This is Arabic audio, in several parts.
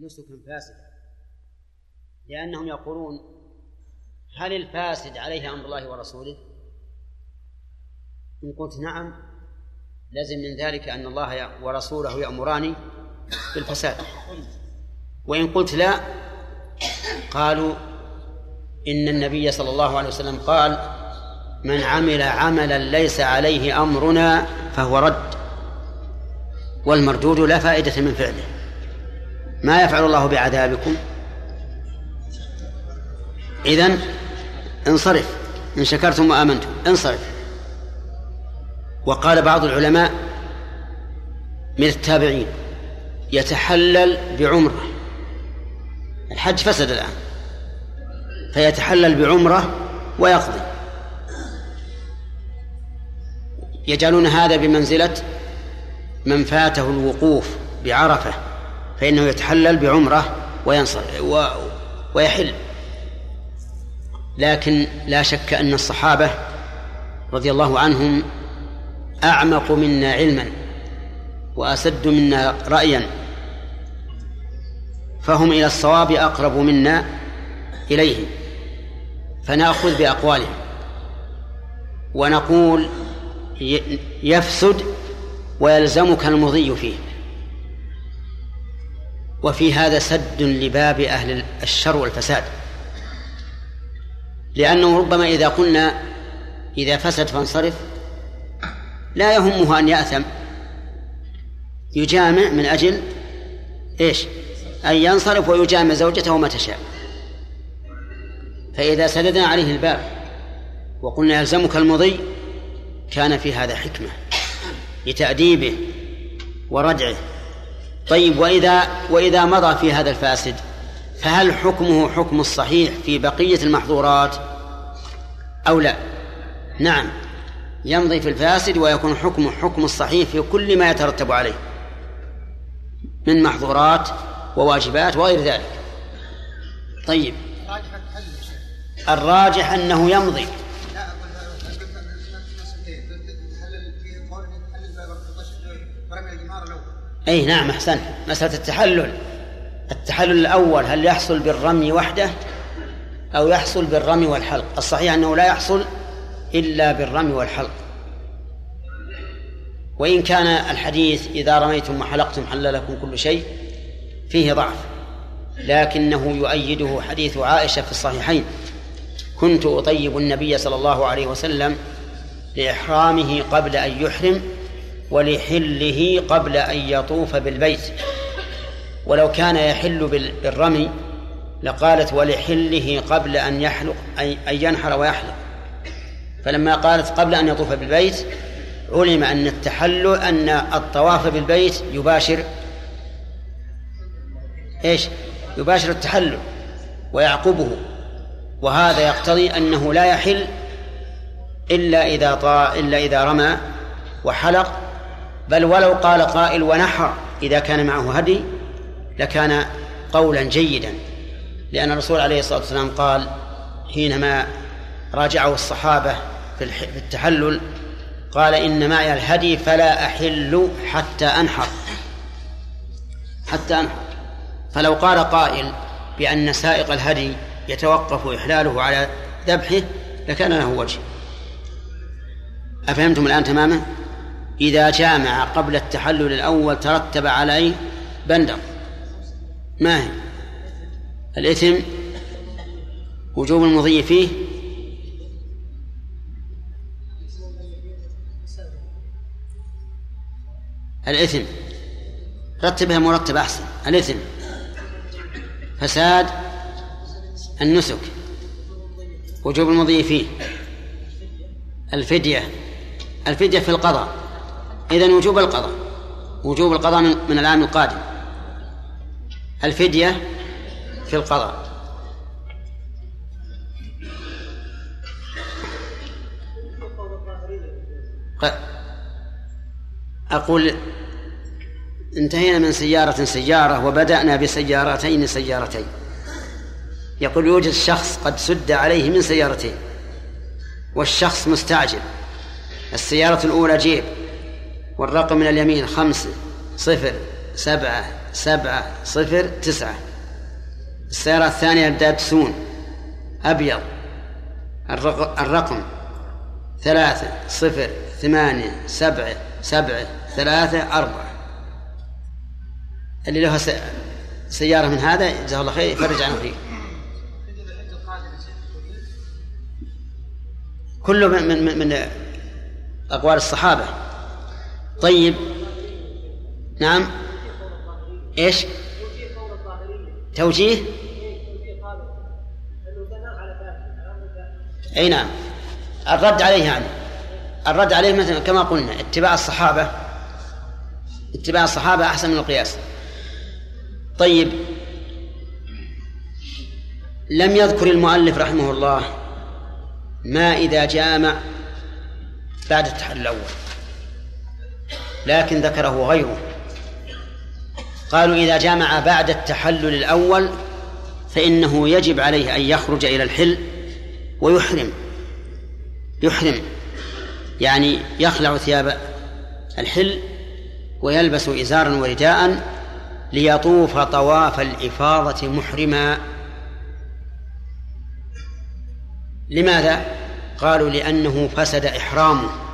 نسكا فاسدا لأنهم يقولون هل الفاسد عليه أمر الله ورسوله؟ إن قلت نعم لازم من ذلك أن الله ورسوله يأمران بالفساد. وإن قلت لا قالوا إن النبي صلى الله عليه وسلم قال من عمل عملا ليس عليه أمرنا فهو رد والمردود لا فائدة من فعله. ما يفعل الله بعذابكم؟ إذن انصرف. إن شكرتم وآمنتم انصرف. وقال بعض العلماء من التابعين يتحلل بعمرة. الحج فسد الآن. فيتحلل بعمرة ويقضي. يجعلون هذا بمنزلة من فاته الوقوف بعرفة. فإنه يتحلل بعمرة وينصر و ويحل. لكن لا شك أن الصحابة رضي الله عنهم أعمق منا علما وأسد منا رأيا. فهم إلى الصواب أقرب منا إليه فنأخذ بأقوالهم. ونقول يفسد ويلزمك المضي فيه. وفي هذا سد لباب أهل الشر والفساد. لأنه ربما إذا قلنا إذا فسد فانصرف لا يهمه أن يأثم. يجامع من أجل إيش؟ أن ينصرف ويجامع زوجته متى شاء فإذا سددنا عليه الباب وقلنا يلزمك المضي كان في هذا حكمة لتأديبه وردعه طيب وإذا وإذا مضى في هذا الفاسد فهل حكمه حكم الصحيح في بقية المحظورات أو لا؟ نعم يمضي في الفاسد ويكون حكمه حكم الصحيح في كل ما يترتب عليه من محظورات وواجبات وغير ذلك. طيب الراجح أنه يمضي. أي نعم أحسنت مسألة التحلل. التحلل الأول هل يحصل بالرمي وحده أو يحصل بالرمي والحلق؟ الصحيح أنه لا يحصل إلا بالرمي والحلق. وإن كان الحديث إذا رميتم وحلقتم حل لكم كل شيء فيه ضعف. لكنه يؤيده حديث عائشة في الصحيحين. كنت أطيب النبي صلى الله عليه وسلم لإحرامه قبل أن يحرم ولحله قبل أن يطوف بالبيت. ولو كان يحل بالرمي لقالت ولحله قبل أن يحلق أن ينحر ويحلق. فلما قالت قبل أن يطوف بالبيت علم أن التحلل أن الطواف بالبيت يباشر. إيش؟ يباشر التحلل ويعقبه. وهذا يقتضي أنه لا يحل إلا إذا طا إلا إذا رمى وحلق بل ولو قال قائل ونحر إذا كان معه هدي لكان قولا جيدا. لأن الرسول عليه الصلاة والسلام قال حينما راجعه الصحابة في التحلل قال إن معي الهدي فلا أحل حتى أنحر حتى أنحر. فلو قال قائل بأن سائق الهدي يتوقف إحلاله على ذبحه لكان له وجه. أفهمتم الآن تماما؟ إذا جامع قبل التحلل الأول ترتب عليه بندق ما هي؟ الإثم وجوب المضي فيه. الإثم رتبها مرتب أحسن. الإثم فساد. النسك وجوب المضي فيه. الفدية الفدية في القضاء. إذن وجوب القضاء. وجوب القضاء من, العام القادم. الفدية في القضاء. أقول انتهينا من سيارة سيارة وبدأنا بسيارتين سيارتين. يقول يوجد شخص قد سد عليه من سيارتين. والشخص مستعجل. السيارة الأولى جيب. والرقم من اليمين خمسة صفر سبعة سبعة صفر تسعة. السيارة الثانية داتسون أبيض. الرقم ثلاثة صفر ثمانية سبعة سبعة ثلاثة أربعة. اللي له سيارة من هذا جزاه الله خير يفرج عن أخيه كله من, من, من أقوال الصحابة. طيب. نعم. إيش؟ توجيه؟ أي نعم. الرد عليه يعني. الرد عليه مثلا كما قلنا اتباع الصحابة. اتباع الصحابة أحسن من القياس. طيب. لم يذكر المؤلف رحمه الله ما إذا جامع بعد التحلل الأول. لكن ذكره غيره. قالوا إذا جامع بعد التحلل الأول فإنه يجب عليه أن يخرج إلى الحل ويحرم. يحرم. يعني يخلع ثياب الحل ويلبس إزارا ورداء ليطوف طواف الإفاضة محرما. لماذا؟ قالوا لأنه فسد إحرامه.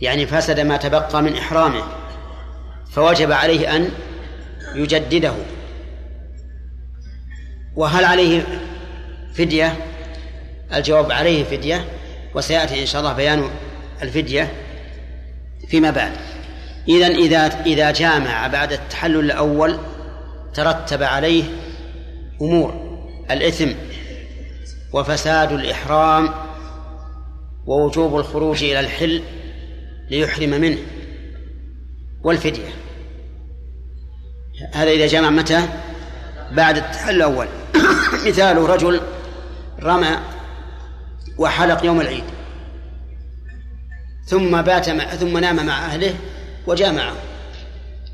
يعني فسد ما تبقى من إحرامه فوجب عليه أن يجدده وهل عليه فدية؟ الجواب عليه فدية وسيأتي إن شاء الله بيان الفدية فيما بعد إذا إذا إذا جامع بعد التحلل الأول ترتب عليه أمور الإثم وفساد الإحرام ووجوب الخروج إلى الحل ليحرم منه والفدية. هذا إذا جمع متى؟ بعد التحلل الأول. مثال رجل رمى وحلق يوم العيد. ثم بات مع ثم نام مع أهله وجامعه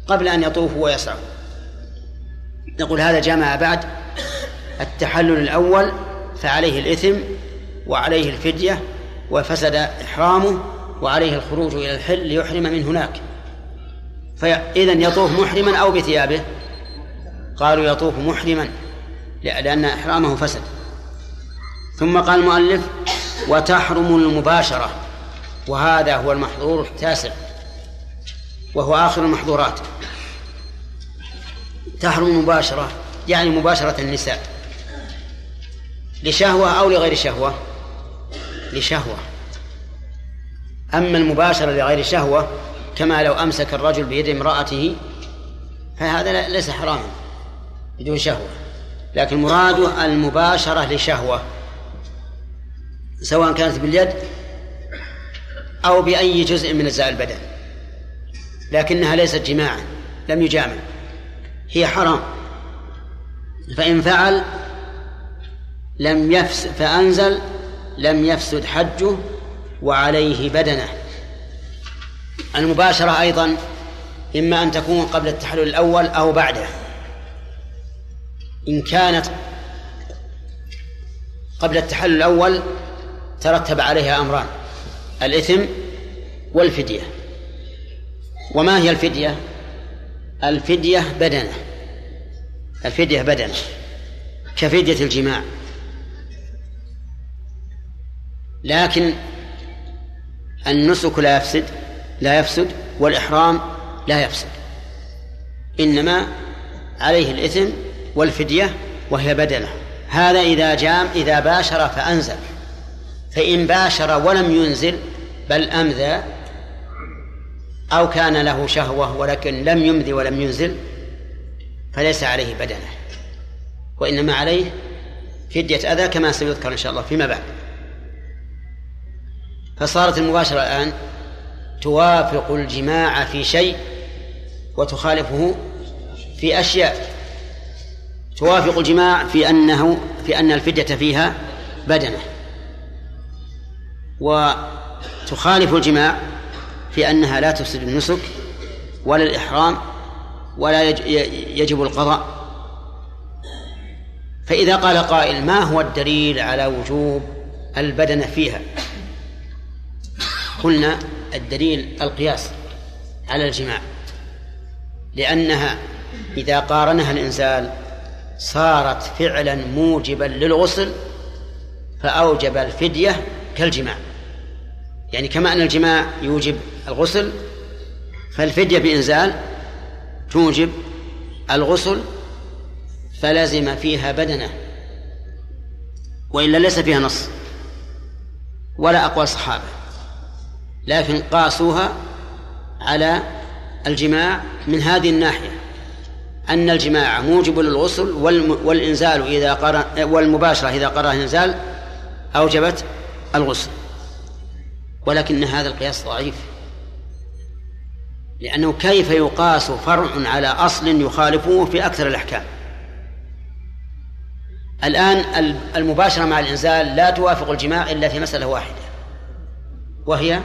قبل أن يطوفوا ويسعوا نقول هذا جامع بعد التحلل الأول فعليه الإثم وعليه الفدية وفسد إحرامه وعليه الخروج إلى الحل ليحرم من هناك. فإذا يطوف محرما أو بثيابه. قالوا يطوف محرما لأن إحرامه فسد. ثم قال المؤلف وتحرم المباشرة. وهذا هو المحظور التاسع. وهو آخر المحظورات. تحرم المباشرة يعني مباشرة النساء. لشهوة أو لغير شهوة؟ لشهوة. أما المباشرة لغير شهوة كما لو أمسك الرجل بيد امرأته فهذا ليس حراما بدون شهوة. لكن مراده المباشرة لشهوة سواء كانت باليد أو بأي جزء من أجزاء البدن. لكنها ليست جماعا لم يجامع. هي حرام. فإن فعل لم يفسد فأنزل لم يفسد حجه وعليه بدنه. المباشرة أيضا إما أن تكون قبل التحلل الأول أو بعده. إن كانت قبل التحلل الأول ترتب عليها أمران. الإثم والفدية. وما هي الفدية؟ الفدية بدنة. الفدية بدنة. كفدية الجماع. لكن النسك لا يفسد لا يفسد والإحرام لا يفسد. إنما عليه الإثم والفدية وهي بدنة هذا إذا جام إذا باشر فأنزل. فإن باشر ولم ينزل بل أمذى أو كان له شهوة ولكن لم يمذي ولم ينزل فليس عليه بدنة وإنما عليه فدية أذى كما سيذكر إن شاء الله فيما بعد. فصارت المباشرة الآن توافق الجماع في شيء وتخالفه في أشياء. توافق الجماع في أنه في أن الفدية فيها بدنة. وتخالف الجماع في أنها لا تفسد النسك ولا الإحرام ولا يجب القضاء. فإذا قال قائل ما هو الدليل على وجوب البدنة فيها؟ قلنا الدليل القياس على الجماع لأنها إذا قارنها الإنزال صارت فعلا موجبا للغسل فأوجب الفدية كالجماع. يعني كما أن الجماع يوجب الغسل فالفدية بإنزال توجب الغسل فلزم فيها بدنه وإلا ليس فيها نص ولا أقوال الصحابة لكن قاسوها على الجماع من هذه الناحية أن الجماع موجب للغسل والإنزال إذا قرأ والمباشرة إذا قرأ الإنزال أوجبت الغسل. ولكن هذا القياس ضعيف لأنه كيف يقاس فرع على أصل يخالفه في أكثر الأحكام. الآن المباشرة مع الإنزال لا توافق الجماع إلا في مسألة واحدة وهي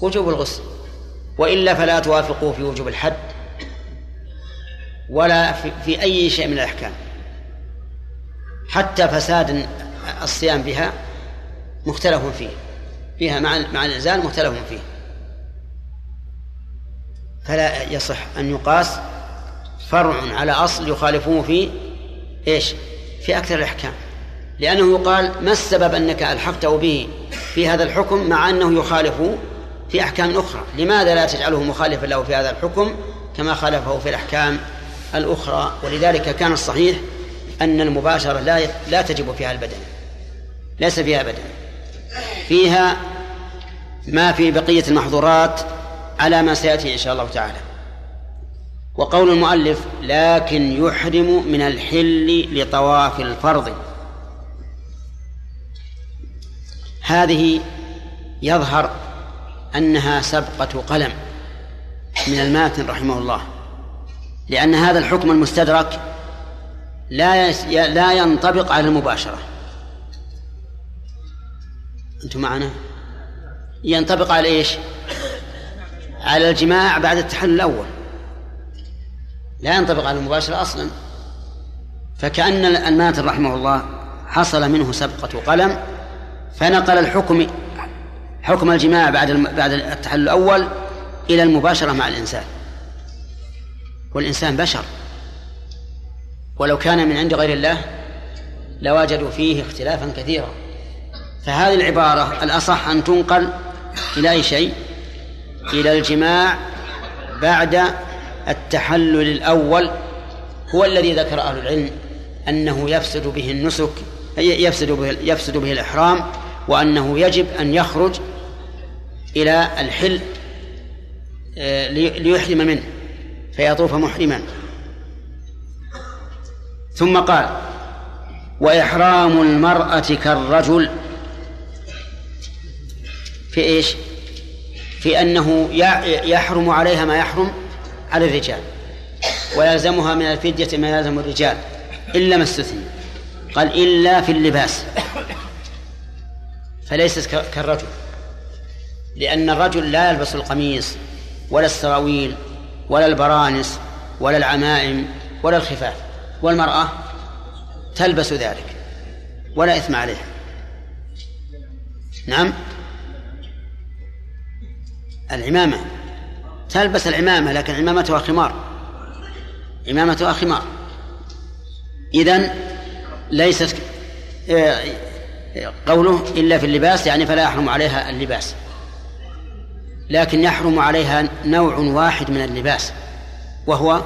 وجوب الغسل وإلا فلا توافقه في وجوب الحد ولا في, في أي شيء من الأحكام. حتى فساد الصيام بها مختلف فيه فيها مع مع الإنزال مختلف فيه. فلا يصح أن يقاس فرع على أصل يخالفه في إيش؟ في أكثر الأحكام. لأنه يقال ما السبب أنك ألحقته به في هذا الحكم مع أنه يخالفه في أحكام أخرى. لماذا لا تجعله مخالفا له في هذا الحكم كما خالفه في الأحكام الأخرى؟ ولذلك كان الصحيح أن المباشرة لا لا تجب فيها البدن. ليس فيها بدن. فيها ما في بقية المحظورات على ما سيأتي إن شاء الله تعالى. وقول المؤلف لكن يحرم من الحل لطواف الفرض. هذه يظهر أنها سبقة قلم من الماتن رحمه الله لأن هذا الحكم المستدرك لا لا ينطبق على المباشرة. أنتم معنا؟ ينطبق على إيش؟ على الجماع بعد التحلل الأول. لا ينطبق على المباشرة أصلا. فكأن الماتن رحمه الله حصل منه سبقة قلم فنقل الحكم حكم الجماع بعد بعد التحلل الأول إلى المباشرة مع الإنسان. والإنسان بشر. ولو كان من عند غير الله لوجدوا فيه اختلافا كثيرا. فهذه العبارة الأصح أن تنقل إلى أي شيء؟ إلى الجماع بعد التحلل الأول. هو الذي ذكر أهل العلم أنه يفسد به النسك يفسد به يفسد به الإحرام وأنه يجب أن يخرج إلى الحل آه، ليحرم منه فيطوف محرما. ثم قال وإحرام المرأة كالرجل في إيش؟ في أنه يحرم عليها ما يحرم على الرجال ويلزمها من الفدية ما يلزم الرجال إلا ما استثني. قال إلا في اللباس. فليست كالرجل. لأن الرجل لا يلبس القميص ولا السراويل ولا البرانس ولا العمائم ولا الخفاف. والمرأة تلبس ذلك ولا إثم عليها. نعم؟ العمامة. تلبس العمامة لكن عمامتها خمار. عمامتها خمار. إذن ليست آه، قوله إلا في اللباس يعني فلا يحرم عليها اللباس. لكن يحرم عليها نوع واحد من اللباس وهو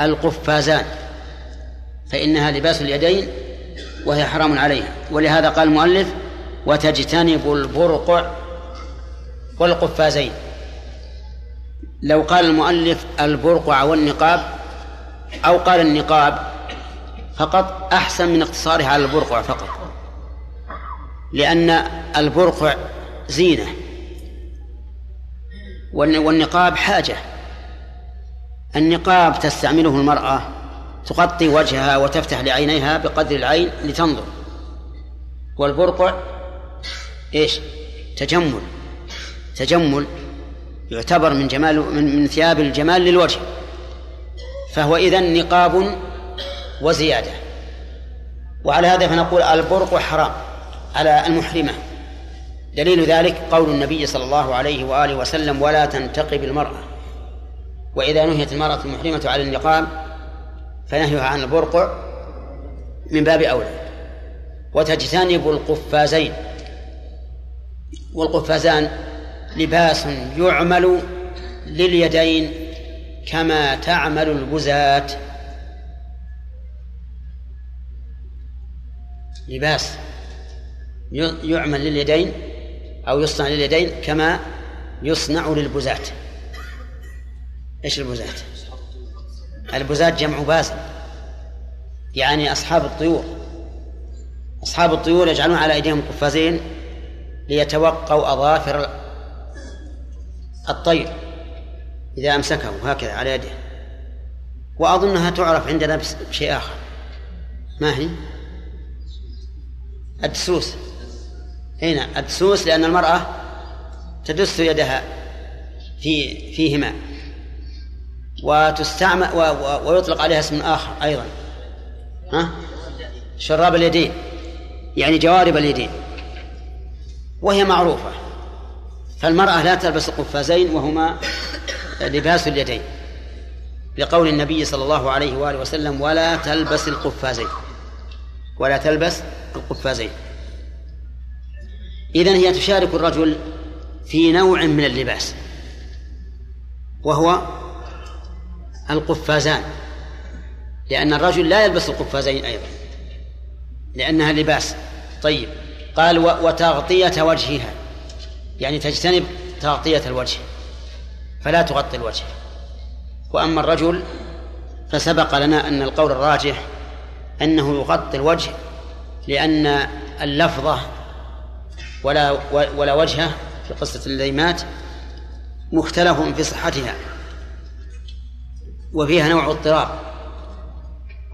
القفازان. فإنها لباس اليدين وهي حرام عليها. ولهذا قال المؤلف وتجتنب البرقع والقفازين. لو قال المؤلف البرقع والنقاب أو قال النقاب فقط أحسن من اقتصاره على البرقع فقط. لأن البرقع زينة والنقاب حاجة. النقاب تستعمله المرأة تغطي وجهها وتفتح لعينيها بقدر العين لتنظر. والبرقع إيش؟ تجمل. تجمل يعتبر من جمال من, ثياب الجمال للوجه. فهو إذن نقاب وزيادة. وعلى هذا فنقول البرق حرام. على المحرمة. دليل ذلك قول النبي صلى الله عليه وآله وسلم ولا تنتقب المرأة. وإذا نهيت المرأة المحرمة على النقاب فنهيها عن البرقع من باب أولى. وتجتنب القفازين والقفازان لباس يعمل لليدين كما تعمل البزاة لباس يعمل لليدين أو يصنع لليدين كما يصنع للبزاة إيش البزاة؟ البزاة جمع باز يعني أصحاب الطيور. أصحاب الطيور يجعلون على أيديهم قفازين ليتوقوا أظافر الطير إذا أمسكه هكذا على يده. وأظنها تعرف عندنا بشيء آخر. ما هي؟ الدسوس. هنا الدسوس لأن المرأة تدس يدها في فيهما وتستعمل ويطلق عليها اسم آخر أيضا. ها؟ شراب اليدين يعني جوارب اليدين وهي معروفة. فالمرأة لا تلبس القفازين وهما لباس اليدين لقول النبي صلى الله عليه وآله وسلم ولا تلبس القفازين. ولا تلبس القفازين. إذن هي تشارك الرجل في نوع من اللباس وهو القفازان لأن الرجل لا يلبس القفازين أيضا لأنها لباس. طيب قال وتغطية وجهها يعني تجتنب تغطية الوجه فلا تغطي الوجه. وأما الرجل فسبق لنا أن القول الراجح أنه يغطي الوجه لأن اللفظة ولا ولا وجهه في قصة الليمات مختلف في صحتها وفيها نوع اضطراب.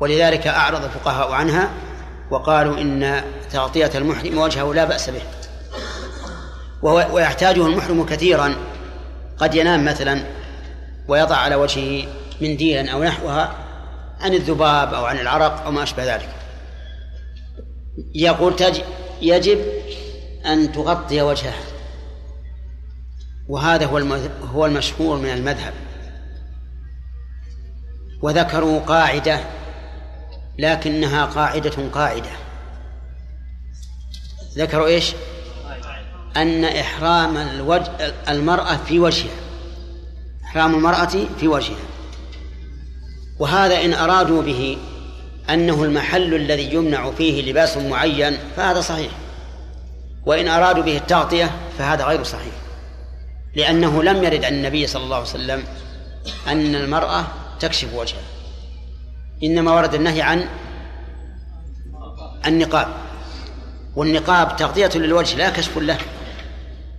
ولذلك أعرض الفقهاء عنها وقالوا إن تغطية المحرم وجهه لا بأس به. ويحتاجه المحرم كثيرا. قد ينام مثلا ويضع على وجهه منديلا أو نحوها عن الذباب أو عن العرق أو ما أشبه ذلك. يقول يجب أن تغطي وجهها وهذا هو هو المشهور من المذهب. وذكروا قاعدة لكنها قاعدة قاعدة. ذكروا إيش؟ أن إحرام الوجه المرأة في وجهها إحرام المرأة في وجهها وهذا إن أرادوا به أنه المحل الذي يمنع فيه لباس معين فهذا صحيح. وإن أرادوا به التغطية فهذا غير صحيح. لأنه لم يرد عن النبي صلى الله عليه وسلم أن المرأة تكشف وجهها إنما ورد النهي عن النقاب. والنقاب تغطية للوجه لا كشف له.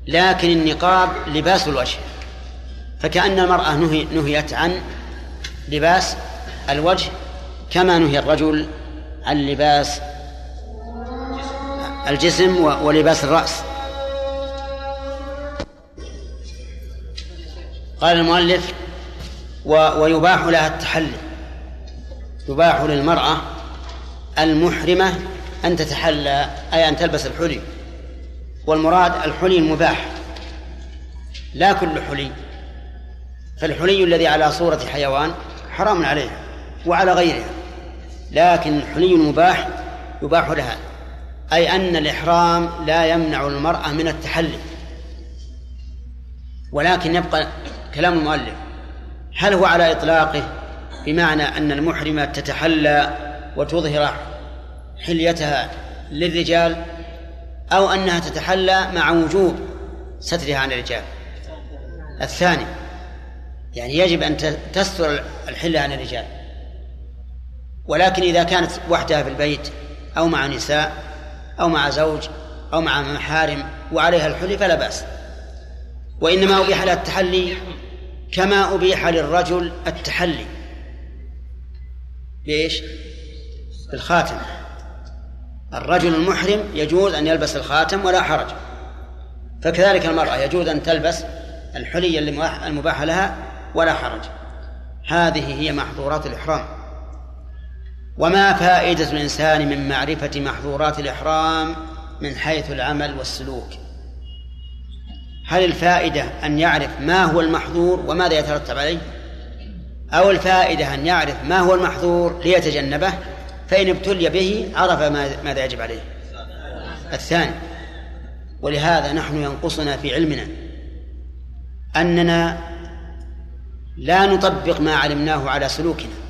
لكن النقاب لباس الوجه. فكأن المرأة نهي نهيت عن لباس الوجه كما نهي الرجل عن لباس الجسم ولباس الرأس. قال المؤلف ويباح لها التحلي. يباح للمرأة المحرمة أن تتحلى أي أن تلبس الحلي. والمراد الحلي المباح لا كل حلي. فالحلي الذي على صورة حيوان حرام عليها وعلى غيرها لكن الحلي المباح يباح لها. أي أن الإحرام لا يمنع المرأة من التحلي. ولكن يبقى كلام المؤلف هل هو على إطلاقه بمعنى أن المحرمة تتحلى وتظهر حليتها للرجال أو أنها تتحلى مع وجوب سترها عن الرجال؟ الثاني يعني يجب أن تستر الحلة عن الرجال. ولكن إذا كانت وحدها في البيت أو مع نساء أو مع زوج أو مع محارم وعليها الحلي فلا بأس. وإنما أبيح لها التحلي كما أبيح للرجل التحلي. بإيش؟ بالخاتم الرجل المحرم يجوز أن يلبس الخاتم ولا حرج. فكذلك المرأة يجوز أن تلبس الحلي المباح لها ولا حرج. هذه هي محظورات الإحرام. وما فائدة الإنسان من معرفة محظورات الإحرام من حيث العمل والسلوك. هل الفائدة أن يعرف ما هو المحظور وماذا يترتب عليه؟ أو الفائدة أن يعرف ما هو المحظور ليتجنبه فإن ابتلي به عرف ماذا يجب عليه. الثاني ولهذا نحن ينقصنا في علمنا أننا لا نطبق ما علمناه على سلوكنا.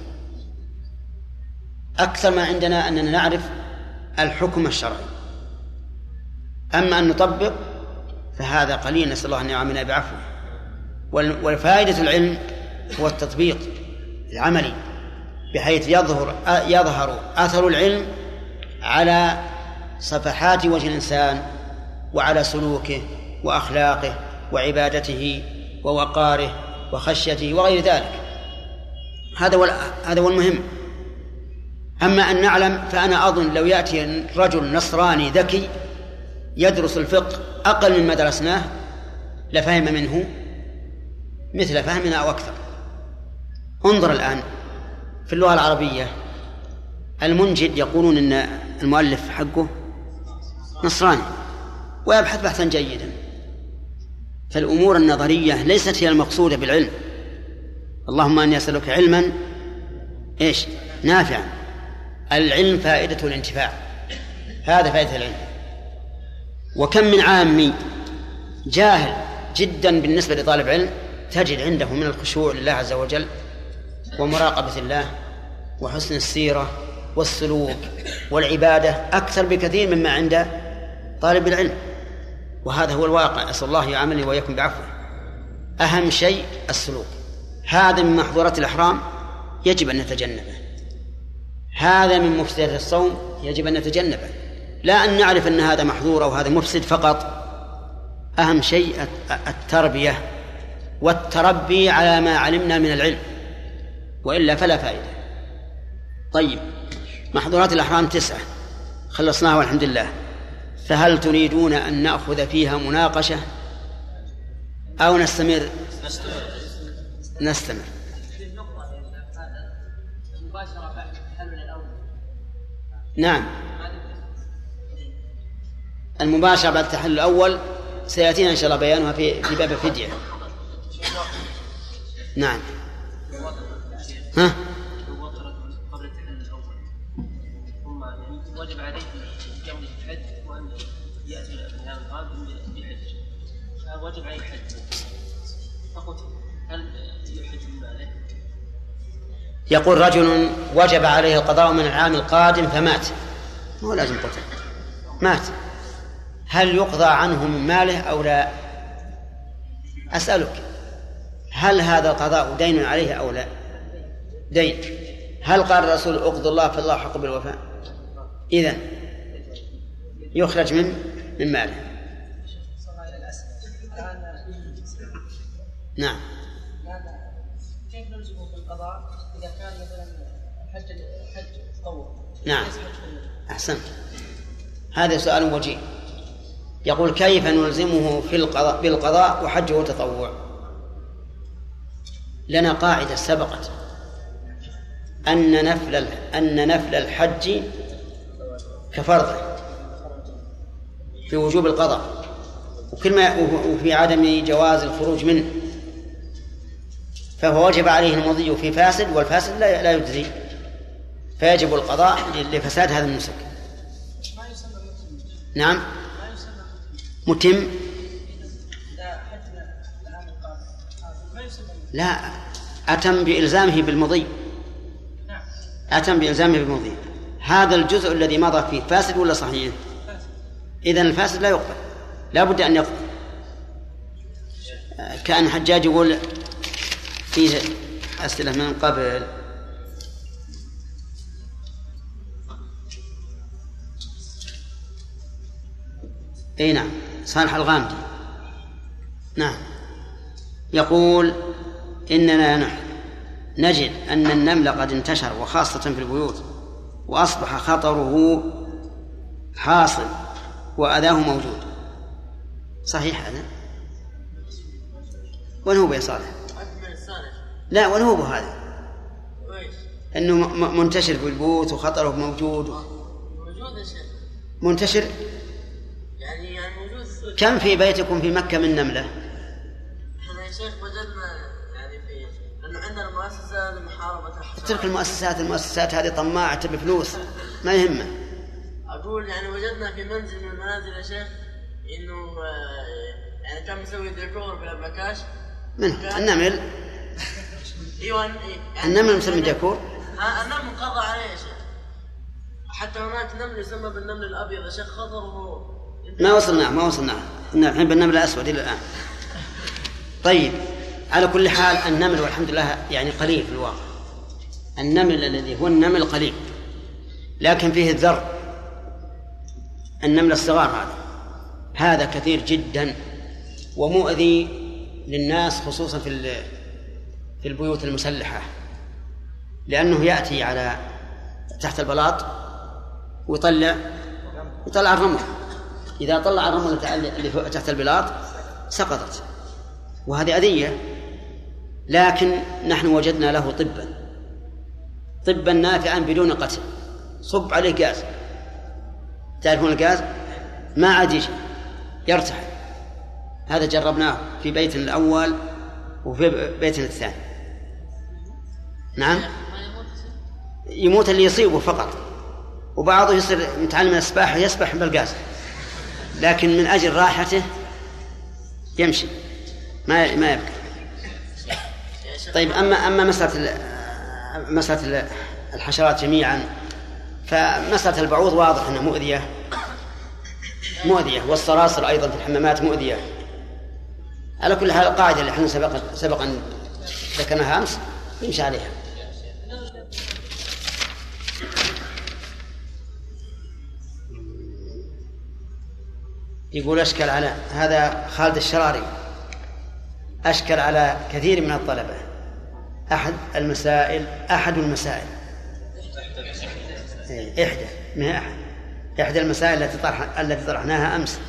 أكثر ما عندنا أننا نعرف الحكم الشرعي. أما أن نطبق فهذا قليل نسأل الله أن يعاملنا بعفوه والفائدة العلم هو التطبيق العملي بحيث يظهر يظهر أثر العلم على صفحات وجه الإنسان وعلى سلوكه وأخلاقه وعبادته ووقاره وخشيته وغير ذلك. هذا هو هذا هو المهم. أما أن نعلم فأنا أظن لو يأتي رجل نصراني ذكي يدرس الفقه أقل مما درسناه لفهم منه مثل فهمنا أو أكثر. انظر الآن في اللغة العربية المنجد يقولون أن المؤلف حقه نصراني ويبحث بحثا جيدا. فالأمور النظرية ليست هي المقصودة بالعلم. اللهم أني أسألك علما إيش؟ نافعا. العلم فائدة الانتفاع. هذا فائدة العلم. وكم من عامي جاهل جدا بالنسبة لطالب علم تجد عنده من الخشوع لله عز وجل ومراقبة الله وحسن السيرة والسلوك والعبادة أكثر بكثير مما عند طالب العلم. وهذا هو الواقع. أسأل الله يعاملني وإياكم بعفوه أهم شيء السلوك. هذا من محظورات الإحرام يجب أن نتجنبه. هذا من مفسدات الصوم يجب أن نتجنبه. لا أن نعرف أن هذا محظور أو هذا مفسد فقط. أهم شيء التربية والتربي على ما علمنا من العلم. وإلا فلا فائدة. طيب محظورات الأحرام تسعة. خلصناها والحمد لله. فهل تريدون أن نأخذ فيها مناقشة؟ أو نستمر؟ نستمر. نعم. المباشرة بعد التحلل الأول سيأتينا إن شاء الله بيانها في في باب الفدية. نعم. ها؟ يقول رجل وجب عليه القضاء من العام القادم فمات. مو لازم قتل. مات. هل يقضى عنه من ماله أو لا؟ أسألك. هل هذا القضاء دين عليه أو لا؟ دين. هل قال الرسول اقضوا الله فالله حق بالوفاء؟ اذا يخرج من من ماله. نعم. نعم. أحسنت. هذا سؤال وجيه. يقول كيف نلزمه في القضاء بالقضاء وحجه تطوع لنا قاعدة سبقت. أن نفل أن نفل الحج كفرضه في وجوب القضاء. وكل ما وفي عدم جواز الخروج منه. فهو وجب عليه المضي في فاسد والفاسد لا لا يجزي. فيجب القضاء لفساد هذا النسك نعم. متم. لا أتم بإلزامه بالمضي. أتم بإلزامه بالمضي. هذا الجزء الذي مضى فيه فاسد ولا صحيح؟ إذا الفاسد لا يقبل. لا بد أن يقبل. كأن حجاج يقول فيه أسئلة من قبل إي نعم. صالح الغامدي. نعم. يقول إننا نحن نجد أن النمل قد انتشر وخاصة في البيوت وأصبح خطره حاصل وأذاه موجود. صحيح هذا؟ وين هو يا صالح؟ لا وين هو هذا؟ إنه منتشر في البيوت وخطره موجود. موجود يا شيخ. منتشر؟ كم في بيتكم في مكة من نملة؟ إحنا يا شيخ وجدنا يعني في لأنه عندنا المؤسسة اترك المؤسسات المؤسسات هذه طماعة تبي فلوس. ما يهمه. أقول يعني وجدنا في منزل من المنازل يا شيخ إنه آه، يعني كان مسوي ديكور بالأبلكاش من؟ النمل. إيوه يعني النمل مسمي ديكور؟ النمل قضى عليه يا شيخ. حتى هناك نمل يسمى بالنمل الأبيض يا شيخ خضر وهو ما وصلنا ما وصلنا. الحين بالنمل الأسود إلى الآن. طيب على كل حال النمل والحمد لله يعني قليل في الواقع. النمل الذي هو النمل قليل لكن فيه الذر. النمل الصغار هذا. هذا كثير جدا ومؤذي للناس خصوصا في في البيوت المسلحة. لأنه يأتي على تحت البلاط ويطلع يطلع الرمل. إذا طلع الرمل اللي تحت البلاط سقطت. وهذه أذية. لكن نحن وجدنا له طبا. طبا نافعا بدون قتل. صب عليه غاز تعرفون الغاز؟ ما عاد يجي. يرتحل. هذا جربناه في بيت الأول وفي بيت الثاني. نعم؟ يموت اللي يصيبه فقط. وبعضه يصير متعلم السباحة يسبح بالغاز. لكن من أجل راحته يمشي. ما ما يبكي. طيب أما أما مسألة مسألة الحشرات جميعا فمسألة البعوض واضح أنها مؤذية. مؤذية. والصراصر أيضا في الحمامات مؤذية. على كل حال القاعدة اللي إحنا سبق سبق أن ذكرناها أمس يمشي عليها. يقول أشكل على هذا خالد الشراري. أشكل على كثير من الطلبة. أحد المسائل أحد المسائل. إيه، إحدى من أحد؟ إحدى المسائل التي طرح التي طرحناها أمس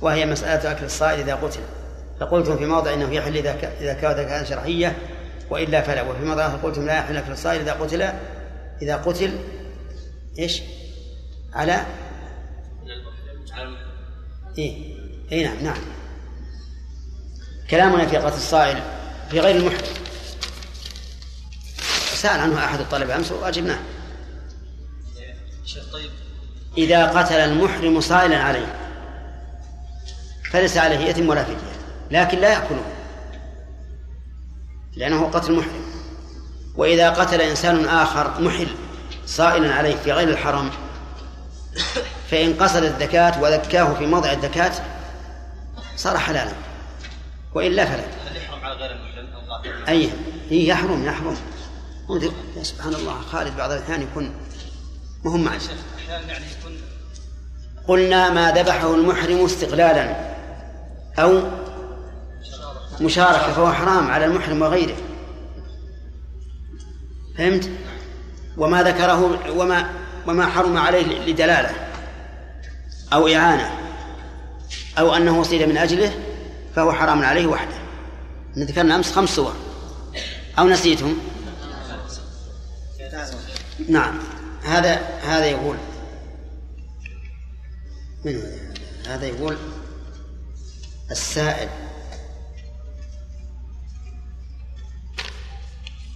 وهي مسألة أكل الصائد إذا قتل. فقلتم في موضع إنه يحل إذا إذا كان شرعية وإلا فلا. وفي موضع آخر قلتم لا يحل أكل الصائد إذا قتل إذا قتل إيش؟ على إيه. اي نعم نعم. كلامنا في قتل الصائل في غير المحرم. سأل عنه أحد الطلبة أمس وأجبناه. طيب. إذا قتل المحرم صائلا عليه فليس عليه إثم ولا فدية لكن لا يأكله لأنه قتل محرم. وإذا قتل إنسان آخر محل صائلا عليه في غير الحرم فإن قصد الزكاة وذكاه في موضع الزكاة صار حلالا وإلا فلا. هل يحرم على غير المحرم؟ أي إيه يحرم يحرم. يا سبحان الله. خالد بعض الأحيان يكون مهم معي. يعني يكون قلنا ما ذبحه المحرم استقلالا أو مشاركة فهو حرام على المحرم وغيره. فهمت؟ وما ذكره وما وما حرم عليه لدلالة. أو إعانة أو أنه صيد من أجله فهو حرام عليه وحده. ذكرنا أمس خمس صور. أو نسيتهم. نعم. هذا هذا يقول. من هذا يقول السائل.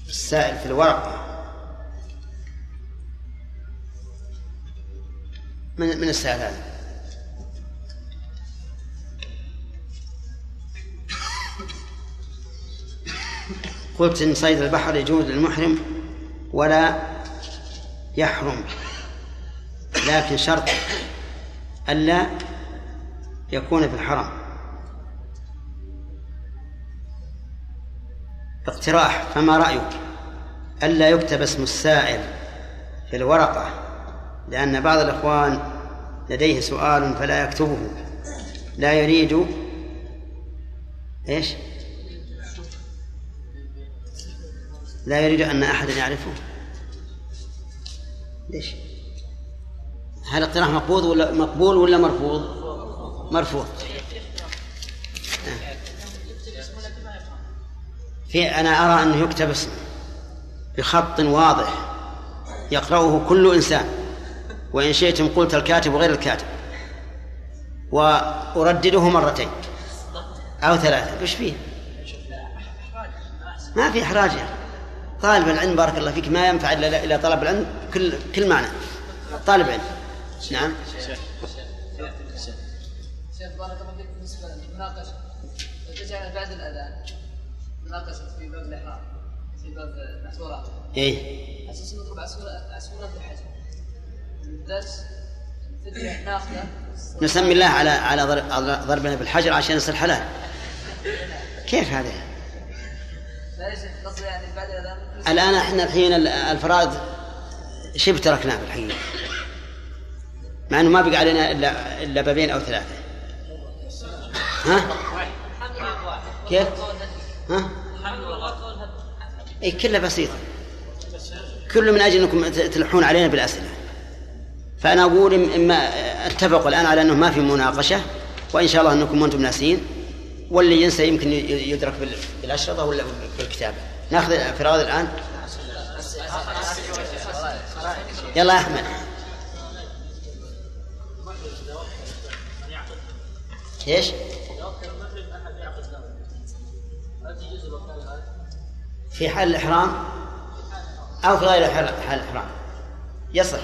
السائل في الورقة من من السائل هذا؟ قلت إن صيد البحر يجوز للمحرم ولا يحرم لكن شرط ألا يكون في الحرم اقتراح فما رأيك ألا يكتب اسم السائل في الورقة لأن بعض الإخوان لديه سؤال فلا يكتبه لا يريد إيش؟ لا يريد أن أحدا يعرفه ليش؟ هل اقتراح مقبول ولا مقبول ولا مرفوض؟ مرفوض في أنا أرى أنه يكتب اسم بخط واضح يقرأه كل إنسان وإن شئتم قلت الكاتب وغير الكاتب وأردده مرتين أو ثلاثة وش فيه؟ ما في إحراج طالب العلم بارك الله فيك ما ينفع إلا إلى طلب العلم كل كل معنى. طالب علم. نعم. شيخ بارك الله فيك بالنسبة للمناقشه تجعل بعد الاذان مناقشه في باب الاحرام في باب المحظورات إيه. أساس نطلب عسكرة الحج الدرس فدية ناخذه نسمي الله على على ضربنا بالحجر عشان يصير حلال. كيف هذا؟ يعني الآن إحنا الحين الفرائض شبه تركناه الحقيقة مع إنه ما بقى علينا الا إلا بابين أو ثلاثة ها؟ كيف؟ ها؟ إي كلها بسيطة كله من أجل إنكم تلحون علينا بالأسئلة فأنا أقول اما اتفقوا الآن على إنه ما في مناقشة وإن شاء الله إنكم وأنتم ناسين واللي ينسى يمكن يدرك بالأشرطة ولا بالكتابة. ناخذ فراغ الآن. يلا يا أحمد. إيش؟ في حال الإحرام أو في غير حال الإحرام. يصح.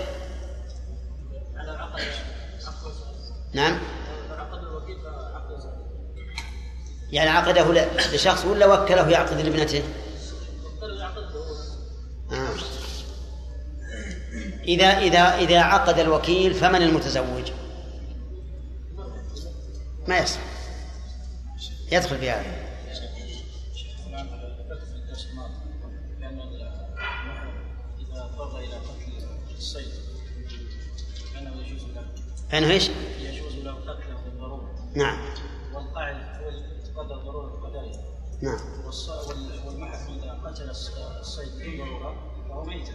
نعم. يعني عقده لشخص ولا وكله يعقد لابنته؟ آه. إذا إذا إذا عقد الوكيل فمن المتزوج؟ ما يصح يدخل في هذا فإنه إيش؟ يجوز له قتله بالضرورة نعم والقاعدة نعم. إذا قتل الصيد فهو ميت.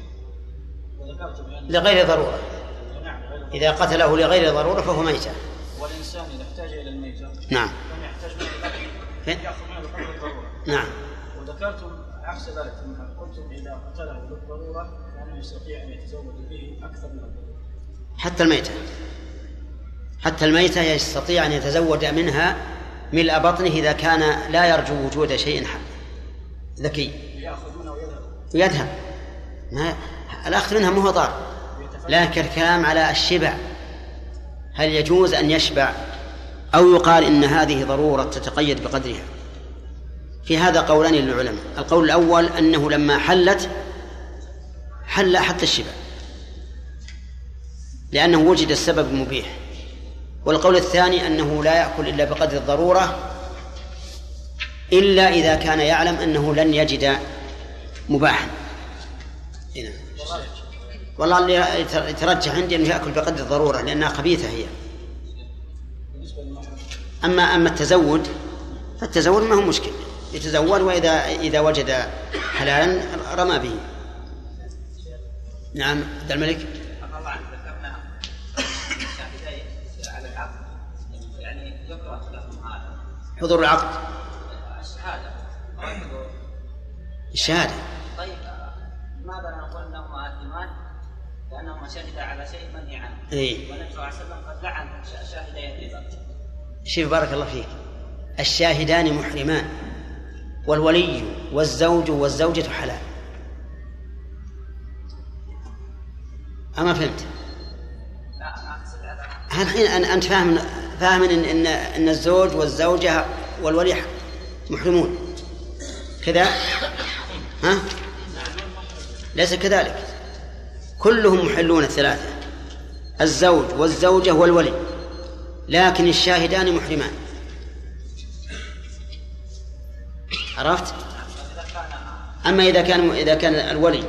وذكرت بأن لغير ضرورة. نعم إذا قتله لغير ضرورة فهو ميتة والإنسان إذا احتاج إلى الميتة نعم. لم يحتاج فين؟ يأخذ منه بقدر الضرورة. نعم. وذكرتم عكس ذلك قلتم إذا قتله بالضرورة فإنه يستطيع أن يتزوج به أكثر من الضرورة. حتى الميتة. حتى الميتة يستطيع أن يتزوج منها ملء بطنه إذا كان لا يرجو وجود شيء ذكي. ويذهب. ما الأخذ منها مو ضار. لكن الكلام على الشبع. هل يجوز أن يشبع؟ أو يقال إن هذه ضرورة تتقيد بقدرها. في هذا قولان للعلماء. القول الأول أنه لما حلت حل حتى الشبع. لأنه وجد السبب المبيح. والقول الثاني أنه لا يأكل إلا بقدر الضرورة إلا إذا كان يعلم أنه لن يجد مباحا. والله اللي يترجح عندي أنه يأكل بقدر الضرورة لأنها خبيثة هي. أما أما التزود فالتزود ما هو مشكل يتزود وإذا إذا وجد حلالا رمى به. نعم عبد الملك. حضور العقد. الشهادة. الشهادة. طيب لماذا نقول انهما آثمان؟ لأنهما شهدا على شيء منهي عنه إيه. والنبي صلى الله عليه وسلم قد لعن شاهدي الربا شوف بارك الله فيك. الشاهدان محرمان والولي والزوج والزوجة حلال. أما فهمت؟ لا أنا أقصد هذا. الحين أنت فاهم فاهم إن, إن إن الزوج والزوجة والولي محرمون. كذا؟ ها؟ ليس كذلك. كلهم محلون الثلاثة. الزوج والزوجة والولي. لكن الشاهدان محرمان. عرفت؟ أما إذا كان إذا كان الولي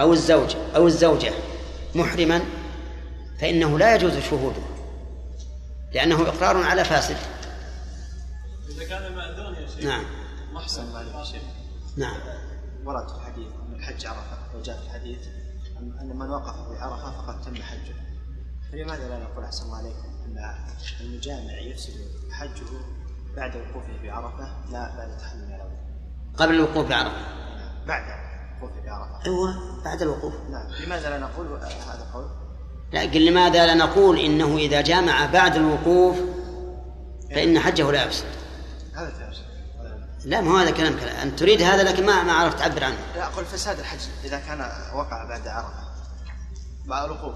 أو الزوج أو الزوجة محرما فإنه لا يجوز شهوده. لأنه إقرار على فاسد. إذا كان مأذون يا شيخ نعم. شيخ نعم. ورد في الحديث أن الحج عرفة وجاء في الحديث أن من وقف بعرفة فقد تم حجه. فلماذا لا نقول أحسن الله عليكم أن المجامع يفسد حجه بعد وقوفه بعرفة لا بعد تحلل من الأول قبل الوقوف بعرفة بعد وقوفه بعرفة أيوة بعد الوقوف. نعم. لماذا لا نقول هذا القول؟ لكن لماذا لا نقول إنه إذا جامع بعد الوقوف فإن حجه لا يفسد؟ هذا لا ما هو هذا كلام كلام. أنت تريد هذا لكن ما ما عرفت تعبر عنه. لا أقول فساد الحج إذا كان وقع بعد عرفة بعد الوقوف.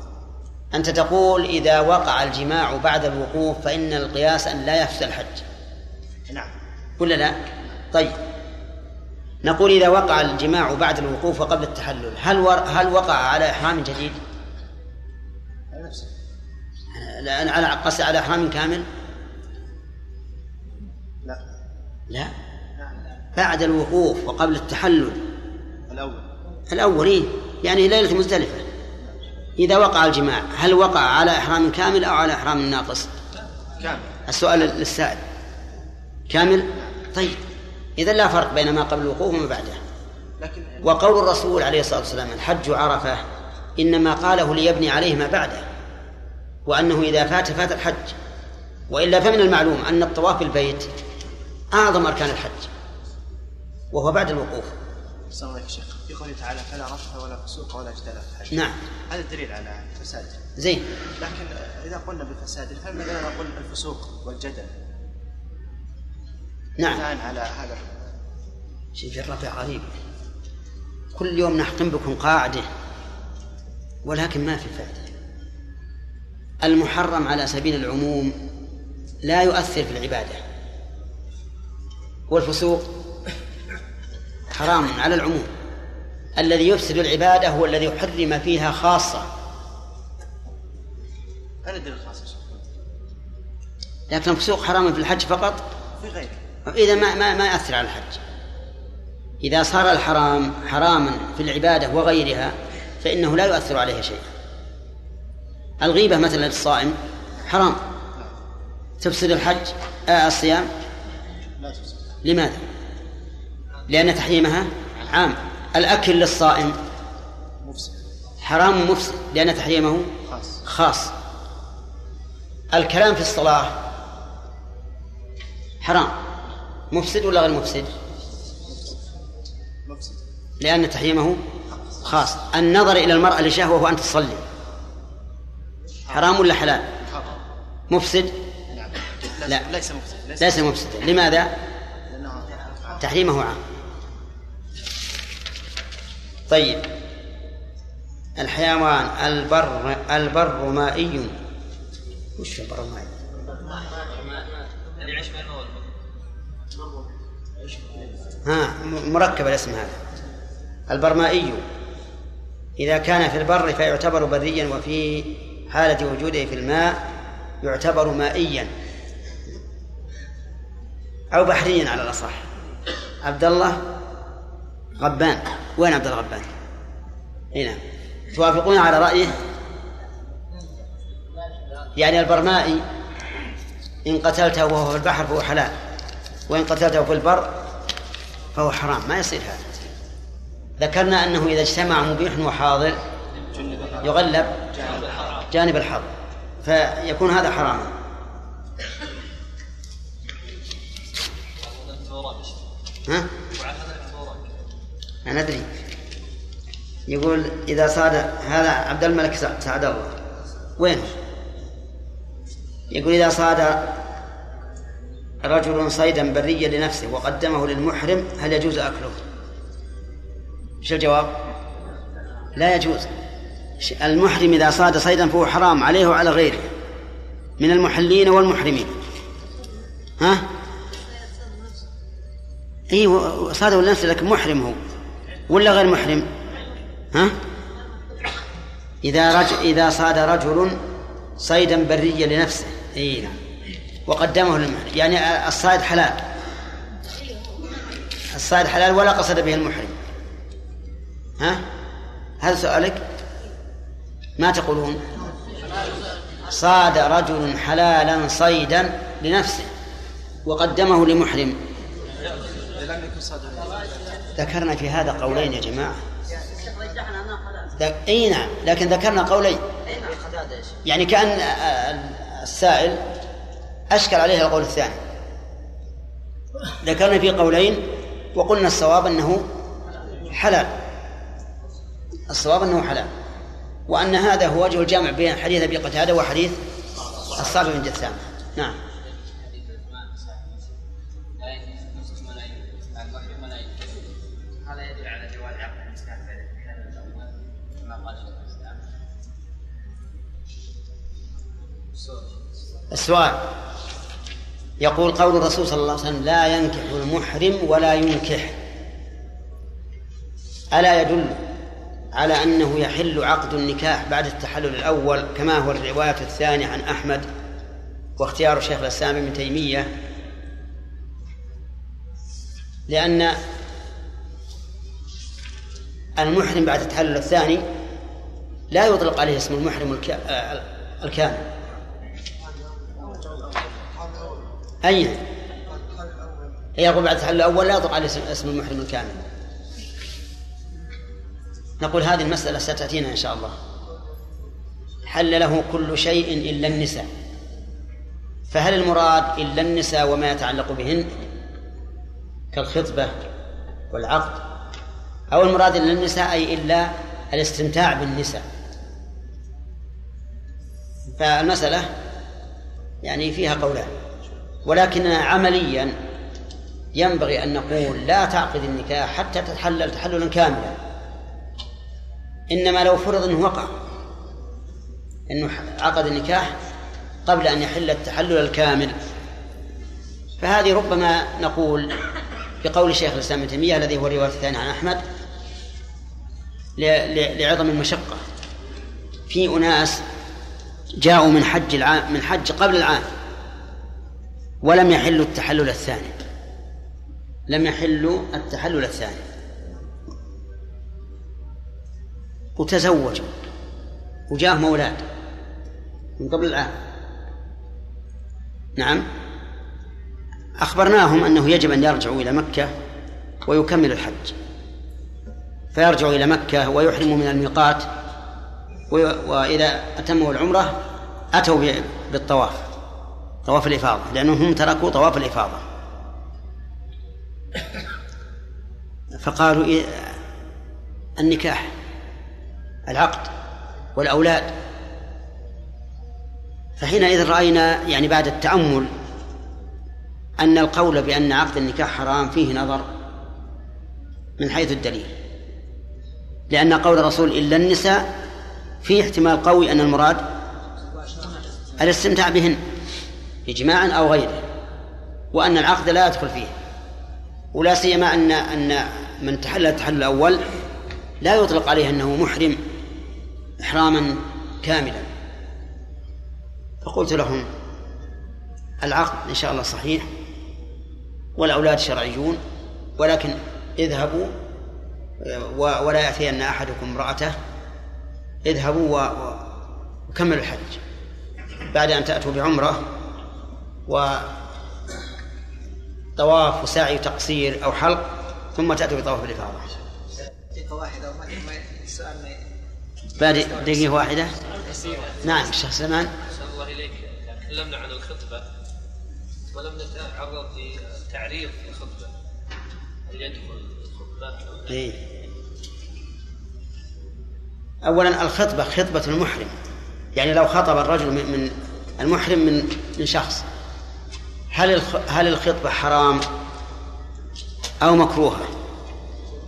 أنت تقول إذا وقع الجماع بعد الوقوف فإن القياس أن لا يفسد الحج. نعم. ولا لا؟ طيب. نقول إذا وقع الجماع بعد الوقوف وقبل التحلل هل. هل وقع على إحرام جديد؟ لا، على قصد على إحرام كامل؟ لا. لا؟ بعد الوقوف وقبل التحلل. الأول. الأول إيه؟ يعني ليلة مزدلفة. إذا وقع الجماع هل وقع على إحرام كامل أو على إحرام ناقص؟ كامل. السؤال للسائل كامل؟ طيب. إذا لا فرق بين ما قبل الوقوف وما بعده. لكن وقول الرسول عليه الصلاة والسلام الحج عرفة إنما قاله ليبني عليه ما بعده. وأنه إذا فات فات الحج. وإلا فمن المعلوم أن الطواف بالبيت أعظم أركان الحج وهو بعد الوقوف. صلى الله عليه شيخ. في قوله تعالى فلا رفث ولا فسوق ولا جدال في الحج. نعم. هذا الدليل على فساده زين. لكن إذا قلنا بفساد فلماذا لا نقول الفسوق والجدل؟ نعم. على هذا. شوف الرفع غريب كل يوم نحكم بكم قاعدة ولكن ما في فائدة. المحرم على سبيل العموم لا يؤثر في العبادة. والفسوق حرام على العموم. الذي يفسد العبادة هو الذي حرم فيها خاصة. لكن الفسوق حرام في الحج فقط؟ في غيره. إذا ما ما ما يأثر على الحج. إذا صار الحرام حراما في العبادة وغيرها فإنه لا يؤثر عليه شيء الغيبة مثلا للصائم حرام. تفسد الحج آه الصيام؟ لماذا؟ لأن تحريمها عام. الأكل للصائم مفسد. حرام مفسد لأن تحريمه خاص. الكلام في الصلاة حرام. مفسد ولا غير مفسد؟ مفسد. لأن تحريمه خاص. النظر إلى المرأة لشهوة وأنت تصلي. حرام ولا حلال؟ مفسد؟ نعم لا. ليس مفسد ليس, مفسدا لماذا؟ تحريمه عام طيب الحيوان البر البر مائي وش البر مائي؟ اللي يعيش بين الماء ها مركب الاسم هذا البرمائي إذا كان في البر فيعتبر بريا وفي حالة وجوده في الماء يعتبر مائيا. أو بحريا على الأصح. عبد الله غبان. وين عبد الله غبان؟ هنا. توافقون على رأيه؟ يعني البرمائي إن قتلته وهو في البحر فهو حلال. وإن قتلته في البر فهو حرام. ما يصير هذا. ذكرنا أنه إذا اجتمع مبيح وحاضر يغلب. جانب الحظ فيكون هذا حراما. ها؟ أنا أدري. يقول إذا صاد هذا عبد الملك سع- سعد الله وين؟ يقول إذا صاد رجل صيدا بريا لنفسه وقدمه للمحرم هل يجوز أكله؟ إيش الجواب؟ لا يجوز. المحرم إذا صاد صيدا فهو حرام عليه وعلى غيره من المحلين والمحرمين. ها؟ إي و- صاده لنفسه لكن محرم هو ولا غير محرم؟ ها؟ إذا رج... إذا صاد رجل صيدا بريا لنفسه. إي نعم. وقدمه للمحرم. يعني الصيد حلال. الصيد حلال ولا قصد به المحرم. ها؟ هذا سؤالك؟ ما تقولون؟ صاد رجل حلالا صيدا لنفسه وقدمه لمحرم. ذكرنا في هذا قولين يا جماعة. إي نعم لكن ذكرنا قولين. يعني كأن السائل أشكل عليه القول الثاني. ذكرنا في قولين وقلنا الصواب أنه حلال. الصواب أنه حلال. وأن هذا هو وجه الجمع بين حديث أبي قتادة وحديث الصابر بن جثامة نعم. السؤال. يقول قول الرسول صلى الله عليه وسلم لا ينكح المحرم ولا ينكح. ألا يدل على أنه يحل عقد النكاح بعد التحلل الأول كما هو الرواية الثانية عن أحمد واختيار شيخ الإسلام ابن تيمية. لأن المحرم بعد التحلل الثاني لا يطلق عليه اسم المحرم الكامل. أي؟ يقول بعد التحلل الأول لا يطلق عليه اسم المحرم الكامل. نقول هذه المسألة ستأتينا إن شاء الله. حل له كل شيء إلا النساء. فهل المراد إلا النساء وما يتعلق بهن؟ كالخطبة والعقد. أو المراد إلا النساء أي إلا الاستمتاع بالنساء. فالمسألة يعني فيها قولان. ولكننا عمليا ينبغي أن نقول لا تعقد النكاح حتى تتحلل تحللا كاملا. إنما لو فرض أنه وقع أنه عقد النكاح قبل أن يحل التحلل الكامل. فهذه ربما نقول بقول شيخ الإسلام ابن تيمية الذي هو الرواية الثانية عن أحمد لعظم المشقة. في أناس جاءوا من حج العام من حج قبل العام ولم يحلوا التحلل الثاني. لم يحلوا التحلل الثاني. وتزوجوا وجاءهم أولاد من قبل العام نعم. أخبرناهم أنه يجب أن يرجعوا إلى مكة ويكمل الحج. فيرجع إلى مكة ويحرم من الميقات وإذا أتموا العمرة أتوا بالطواف طواف الإفاضة لأنهم تركوا طواف الإفاضة. فقالوا النكاح. العقد والأولاد. فحينئذ رأينا يعني بعد التأمل أن القول بأن عقد النكاح حرام فيه نظر من حيث الدليل. لأن قول الرسول إلا النساء فيه احتمال قوي أن المراد الاستمتاع بهن إجماعا أو غيره وأن العقد لا يدخل فيه. ولا سيما أن أن من تحلل التحلل الأول لا يطلق عليه أنه محرم. إحراما كاملا. فقلت لهم العقد إن شاء الله صحيح والأولاد شرعيون ولكن اذهبوا ولا يأتين أحدكم امرأته اذهبوا وكملوا الحج. بعد أن تأتوا بعمرة وطواف وسعي تقصير أو حلق ثم تأتوا بطواف الإفاضة. واحدة السؤال بعد دقيقة واحدة. نعم الشيخ سلمان. الله إليك تكلمنا عن الخطبة ولم نتعرض لتعريض الخطبة هل يدخل الخطبة إيه. أولا الخطبة خطبة المحرم. يعني لو خطب الرجل من المحرم من من شخص هل هل الخطبة حرام أو مكروهة؟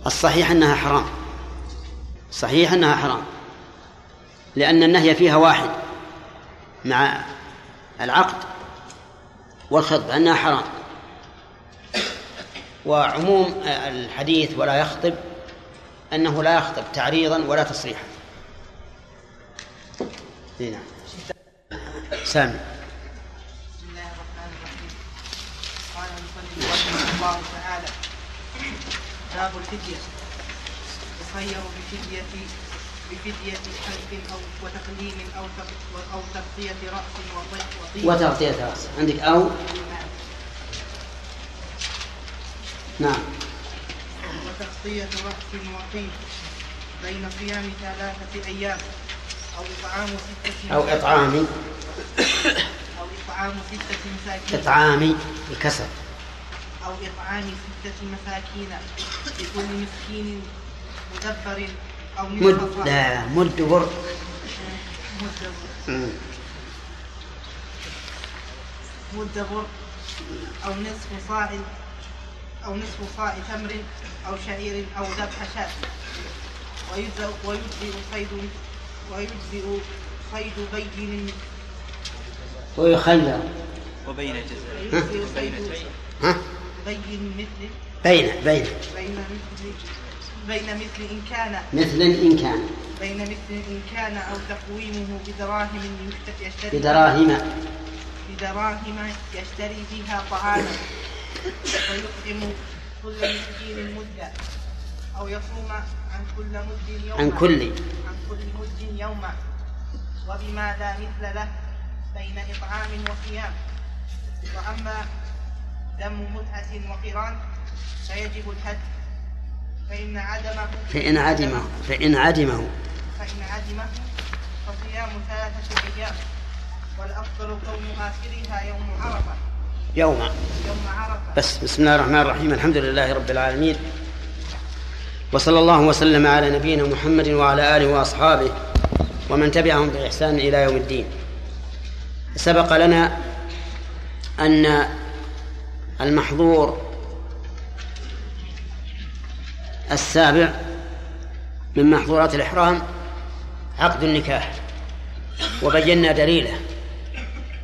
الصحيح أنها حرام. صحيح أنها حرام. لأن النهي فيها واحد مع العقد والخطبة أنها حرام. وعموم الحديث ولا يخطب أنه لا يخطب تعريضا ولا تصريحا. نعم. سامي. بسم الله الرحمن الرحيم قال الله تعالى باب الفدية. يخير بفدية بفدية حلق أو وتقليم أو أو تغطية رأس وطيب وتغطية رأس. عندك أو؟ نعم. وتغطية رأس وطيب بين صيام ثلاثة أيام أو إطعام ستة أو إطعام. أو إطعام ستة مساكين. إطعام الكسر أو إطعام ستة مساكين لكل مسكين مدبر مد. لا مد بر مد بر أو نصف صاع أو نصف صاع تمر أو شعير أو ذبح شاة. ويجزئ صيد ويجزئ صيد بين ويخير وبين جزاء بين مثل. بين بين. بين مثل. بين مثل إن كان مثل إن كان. بين مثل إن كان أو تقويمه بدراهم يشت- يشتري بدراهم. بدراهم يشتري بها طعاما. ويطعم كل مسكين مدة. أو يصوم عن كل مد يوما. عن كل. عن كل مد يوما. وبما لا مثل له بين إطعام وصيام؟ وأما دم متعة وقران فيجب الحج فإن عدمه فإن عدمه فإن عدمه. فإن عدمه فصيام ثلاثة أيام والأفضل كون آخرها يوم عرفة. يوم. يوم عرفة. بس بسم الله الرحمن الرحيم الحمد لله رب العالمين. وصلى الله وسلم على نبينا محمد وعلى آله وأصحابه ومن تبعهم بإحسان إلى يوم الدين. سبق لنا أن المحظور السابع من محظورات الإحرام عقد النكاح وبينا دليله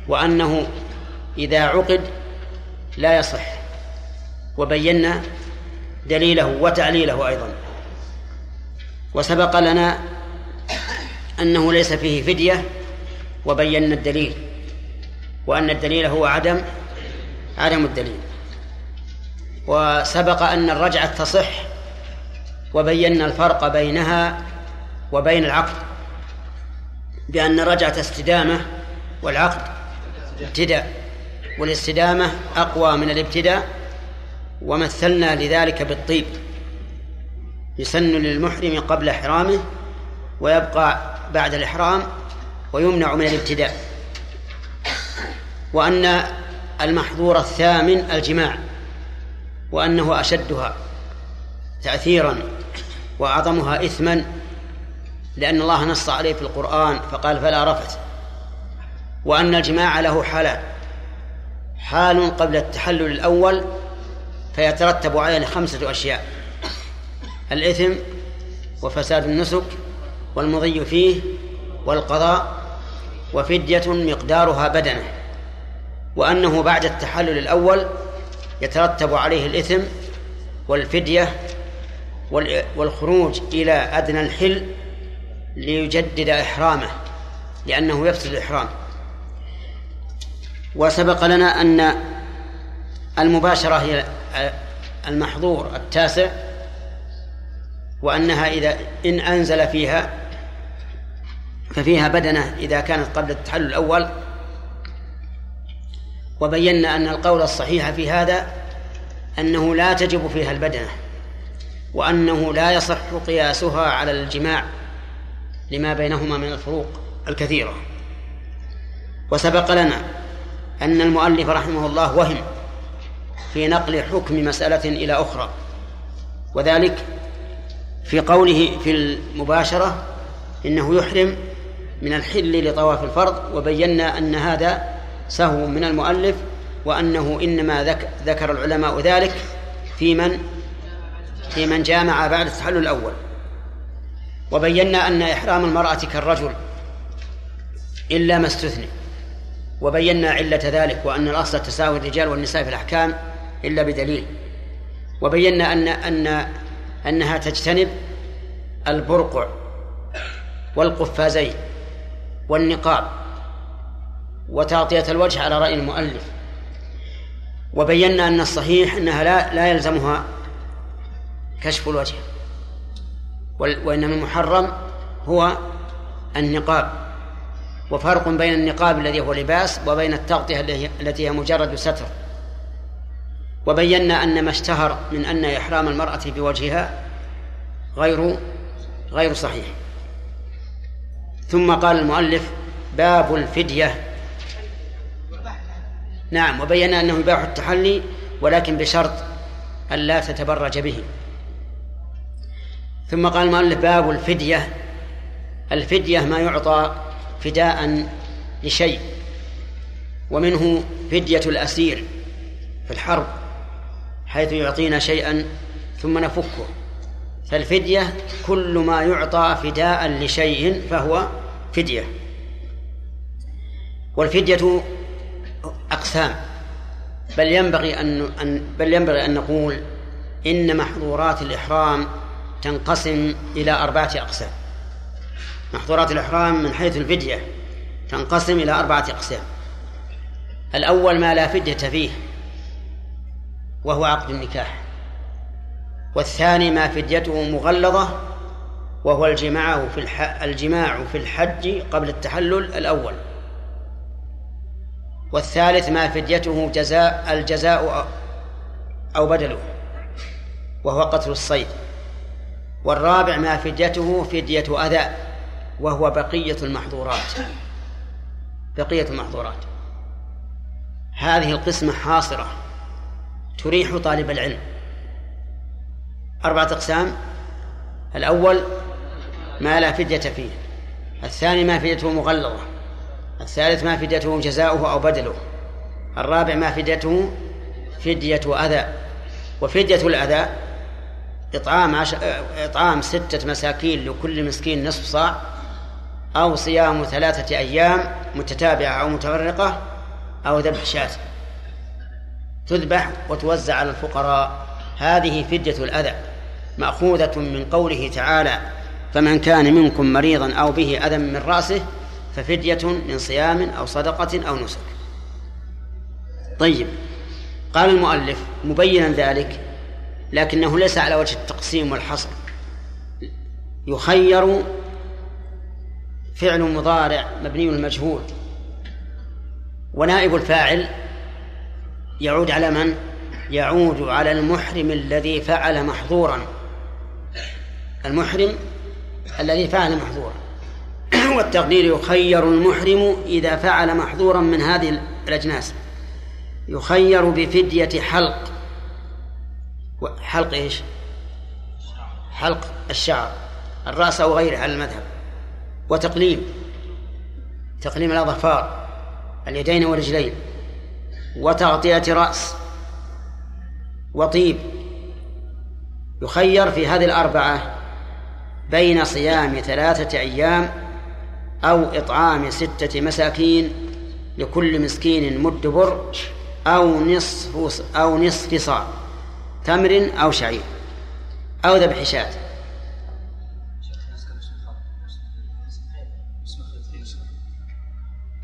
وأنه إذا عقد لا يصح وبينا دليله وتعليله أيضا. وسبق لنا أنه ليس فيه فدية وبينا الدليل وأن الدليل هو عدم عدم الدليل. وسبق أن الرجعة تصح وبينا الفرق بينها وبين العقد بأن الرجعة استدامة والعقد ابتداء والاستدامة أقوى من الابتداء ومثلنا لذلك بالطيب. يسن للمحرم قبل إحرامه ويبقى بعد الإحرام ويمنع من الابتداء. وأن المحظور الثامن الجماع وأنه أشدها تأثيرا وأعظمها إثما لأن الله نص عليه في القرآن فقال فلا رفث وأن الجماع له حالان حال قبل التحلل الأول فيترتب عليه خمسة أشياء الإثم وفساد النسك والمضي فيه والقضاء وفدية مقدارها بدنه وأنه بعد التحلل الأول يترتب عليه الإثم والفدية والخروج إلى أدنى الحل ليجدد إحرامه لأنه يفسد الإحرام. وسبق لنا أن المباشرة هي المحظور التاسع وأنها إذا إن أنزل فيها ففيها بدنة إذا كانت قبل التحلل الأول. وبينا أن القول الصحيح في هذا أنه لا تجب فيها البدنة. وأنه لا يصح قياسها على الجماع لما بينهما من الفروق الكثيرة. وسبق لنا أن المؤلف رحمه الله وهم في نقل حكم مسألة إلى أخرى وذلك في قوله في المباشرة إنه يحرم من الحل لطواف الفرض وبينا أن هذا سهو من المؤلف وأنه إنما ذكر العلماء ذلك في من؟ في من جامع بعد التحلل الأول. وبينا أن إحرام المرأة كالرجل إلا ما استثني. وبينا علة ذلك وأن الأصل تساوي الرجال والنساء في الأحكام إلا بدليل. وبينا أن أن أنها تجتنب البرقع والقفازين والنقاب وتغطية الوجه على رأي المؤلف. وبينا أن الصحيح أنها لا لا يلزمها كشف الوجه. وإنما المحرم هو النقاب. وفرق بين النقاب الذي هو لباس وبين التغطية التي هي مجرد ستر. وبينا أن ما اشتهر من أن إحرام المرأة بوجهها غير غير صحيح. ثم قال المؤلف باب الفدية. نعم وبينا أنه يباح التحلي ولكن بشرط أن لا تتبرج به. ثم قال المؤلف باب الفدية؟ الفدية ما يعطى فداء لشيء ومنه فدية الأسير في الحرب حيث يعطينا شيئا ثم نفكه. فالفدية كل ما يعطى فداء لشيء فهو فدية. والفدية أقسام. بل ينبغي أن بل ينبغي أن نقول إن محظورات الإحرام تنقسم إلى أربعة أقسام. محظورات الإحرام من حيث الفدية تنقسم إلى أربعة أقسام. الأول ما لا فدية فيه وهو عقد النكاح. والثاني ما فديته مغلظة وهو الجماع في. الجماع في الحج قبل التحلل الأول. والثالث ما فديته جزاء الجزاء أو بدله وهو قتل الصيد. والرابع ما فديته فدية أذى وهو بقية المحظورات. بقية المحظورات. هذه القسمة حاصرة تريح طالب العلم. أربعة أقسام. الأول ما لا فدية فيه. الثاني ما فديته مغلظة. الثالث ما فديته جزاؤه أو بدله. الرابع ما فديته فدية أذى. وفدية الأذى إطعام عش... إطعام ستة مساكين لكل مسكين نصف صاع أو صيام ثلاثة أيام متتابعة أو متفرقة أو ذبح شاة. تذبح وتوزع على الفقراء. هذه فدية الأذى مأخوذة من قوله تعالى فمن كان منكم مريضا أو به أذى من رأسه ففدية من صيام أو صدقة أو نسك. طيب قال المؤلف مبينا ذلك لكنه ليس على وجه التقسيم والحصر. يخير فعل مضارع مبني المجهول. ونائب الفاعل يعود على من؟ يعود على المحرم الذي فعل محظورا. المحرم الذي فعل محظورا. والتقدير يخير المحرم إذا فعل محظورا من هذه الأجناس. يخير بفدية حلق. حلق إيش؟ حلق الشعر. الرأس أو غيره على المذهب. وتقليم. تقليم الأظفار. اليدين والرجلين. وتغطية رأس. وطيب. يخير في هذه الأربعة بين صيام ثلاثة أيام أو إطعام ستة مساكين لكل مسكين مد بر أو نصف أو نصف صاع. تمر أو شعير أو ذبح شاة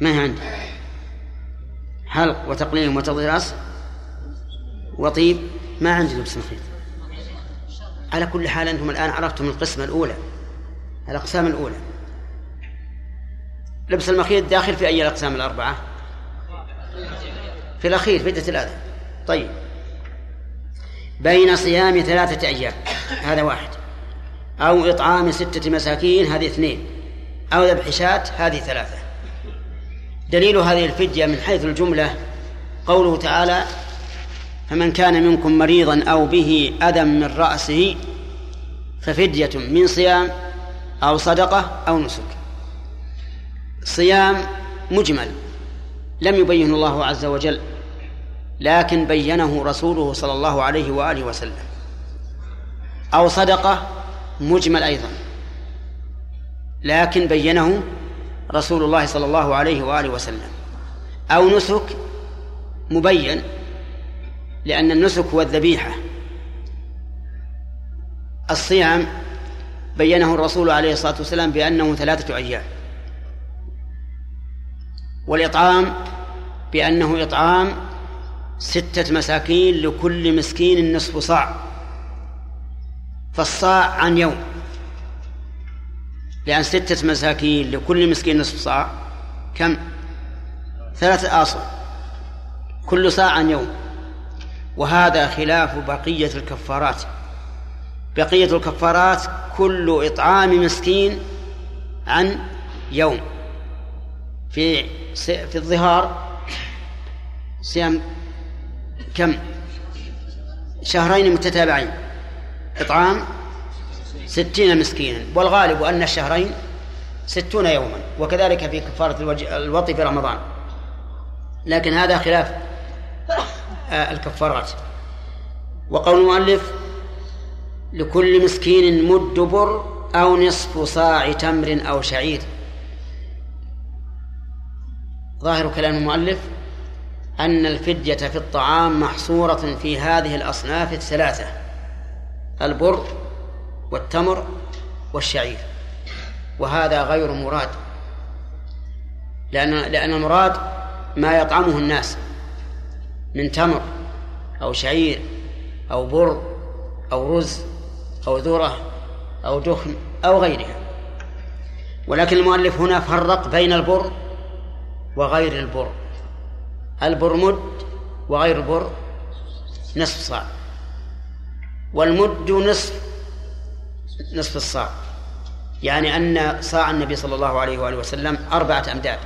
ما هي عندي حلق وتقليم وتضيير راس وطيب. ما عندي لبس مخيط. على كل حال أنتم الآن عرفتم القسمة الأولى الأقسام الأولى. لبس المخيط داخل في أي الأقسام الأربعة؟ في الأخير فدة الأذى. طيب. بين صيام ثلاثة أيام. هذا واحد. أو إطعام ستة مساكين هذه اثنين. أو ذبح شاة هذه ثلاثة. دليل هذه الفدية من حيث الجملة قوله تعالى فمن كان منكم مريضا أو به أذى من رأسه ففدية من صيام أو صدقة أو نسك. صيام مجمل. لم يبينه الله عز وجل. لكن بينه رسوله صلى الله عليه وآله وسلم. أو صدقة مجمل أيضا. لكن بينه رسول الله صلى الله عليه وآله وسلم. أو نسك مبين لأن النسك هو الذبيحة. الصيام بينه الرسول عليه الصلاة والسلام بأنه ثلاثة أيام. والإطعام بأنه إطعام ستة مساكين لكل مسكين نصف صاع. فالصاع عن يوم. لأن ستة مساكين لكل مسكين نصف صاع. كم؟ ثلاثة آصع. كل صاع عن يوم. وهذا خلاف بقية الكفارات. بقية الكفارات كل إطعام مسكين عن يوم. في في الظهار صيام كم؟ شهرين متتابعين. إطعام ستين مسكينا والغالب أن الشهرين ستون يوما وكذلك في كفارة الوطي في رمضان. لكن هذا خلاف آه، الكفارات. وقول المؤلف لكل مسكين مد بر أو نصف صاع تمر أو شعير. ظاهر كلام المؤلف أن الفدية في الطعام محصورة في هذه الأصناف الثلاثة البر والتمر والشعير. وهذا غير مراد لأن لأن المراد ما يطعمه الناس من تمر أو شعير أو بر أو رز أو ذرة أو دخن أو غيرها. ولكن المؤلف هنا فرق بين البر وغير البر. البر مد وغير البر نصف صاع والمد نصف نصف الصاع يعني أن صاع النبي صلى الله عليه وآله وسلم أربعة أمداد.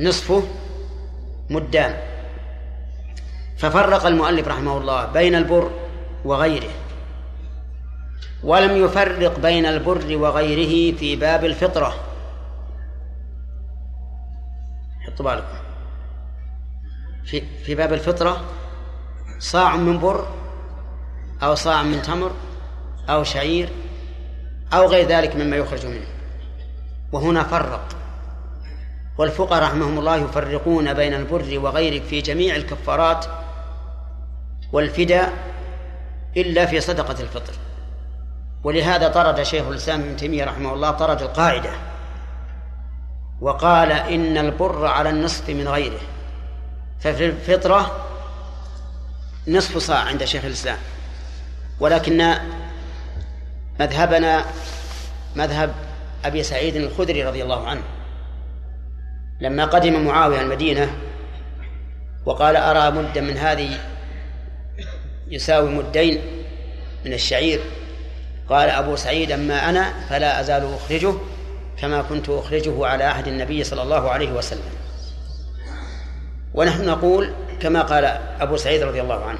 نصفه مدان. ففرق المؤلف رحمه الله بين البر وغيره ولم يفرق بين البر وغيره في باب الفطرة. حطوا في في باب الفطرة صاع من بر أو صاع من تمر أو شعير أو غير ذلك مما يخرج منه. وهنا فرق. والفقهاء رحمهم الله يفرقون بين البر وغيره في جميع الكفارات والفداء إلا في صدقة الفطر. ولهذا طرد شيخ الإسلام ابن تيمية رحمه الله طرد القاعدة. وقال إن البر على النصف من غيره. ففي الفطرة نصف صاع عند شيخ الإسلام. ولكن مذهبنا مذهب أبي سعيد الخدري رضي الله عنه. لما قدم معاوية المدينة وقال أرى مدا من هذه يساوي مدين من الشعير؟ قال أبو سعيد أما أنا فلا أزال أخرجه. كما كنت أخرجه على عهد النبي صلى الله عليه وسلم. ونحن نقول كما قال أبو سعيد رضي الله عنه.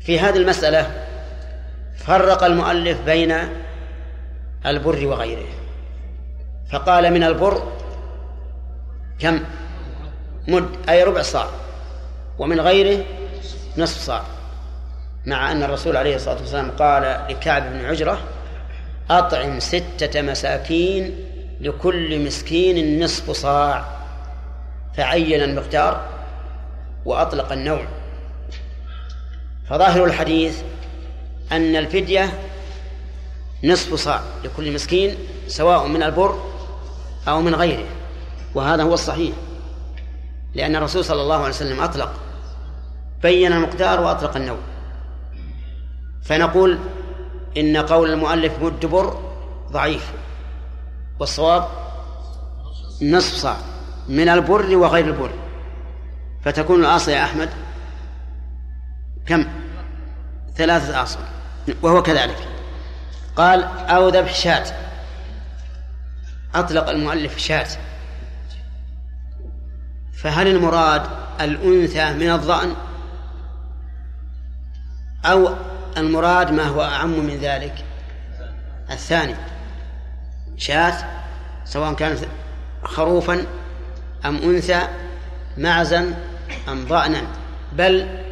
في هذه المسألة فرق المؤلف بين البر وغيره. فقال من البر كم؟ مد أي ربع صاع. ومن غيره نصف صاع. مع أن الرسول عليه الصلاة والسلام قال لكعب بن عجرة أطعم ستة مساكين لكل مسكين نصف صاع. فعين المقدار وأطلق النوع. فظاهر الحديث أن الفدية نصف صاع لكل مسكين سواء من البر أو من غيره. وهذا هو الصحيح. لأن الرسول صلى الله عليه وسلم أطلق بين المقدار وأطلق النوع. فنقول إن قول المؤلف مد بر ضعيف والصواب نصف صاع من البر وغير البر. فتكون الأصل يا أحمد كم؟ ثلاثة أصل وهو كذلك. قال أو ذبح شاة. أطلق المؤلف شاة. فهل المراد الأنثى من الظأن؟ أو المراد ما هو أعم من ذلك؟ الثاني شاة سواء كانت خروفا أم أنثى معزا أم ضأنا. بل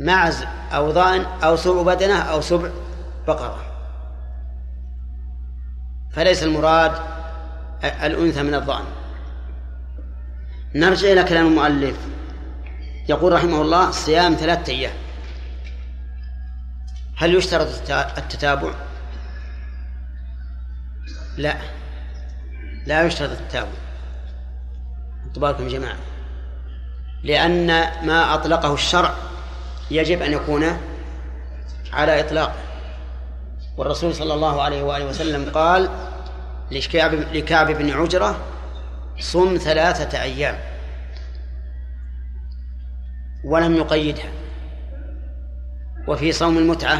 معز أو ضأن أو سبع بدنة أو سبع بقرة. فليس المراد الأنثى من الضأن. نرجع إلى كلام المؤلف. يقول رحمه الله صيام ثلاثة أيام. هل يشترط التتابع؟ لا. لا يشترط التتابع. انتبهكم يا جماعة. لأن ما أطلقه الشرع يجب أن يكون على إطلاقه والرسول صلى الله عليه وآله وسلم قال لكعب بن عجرة صم ثلاثة أيام ولم يقيدها. وفي صوم المتعة.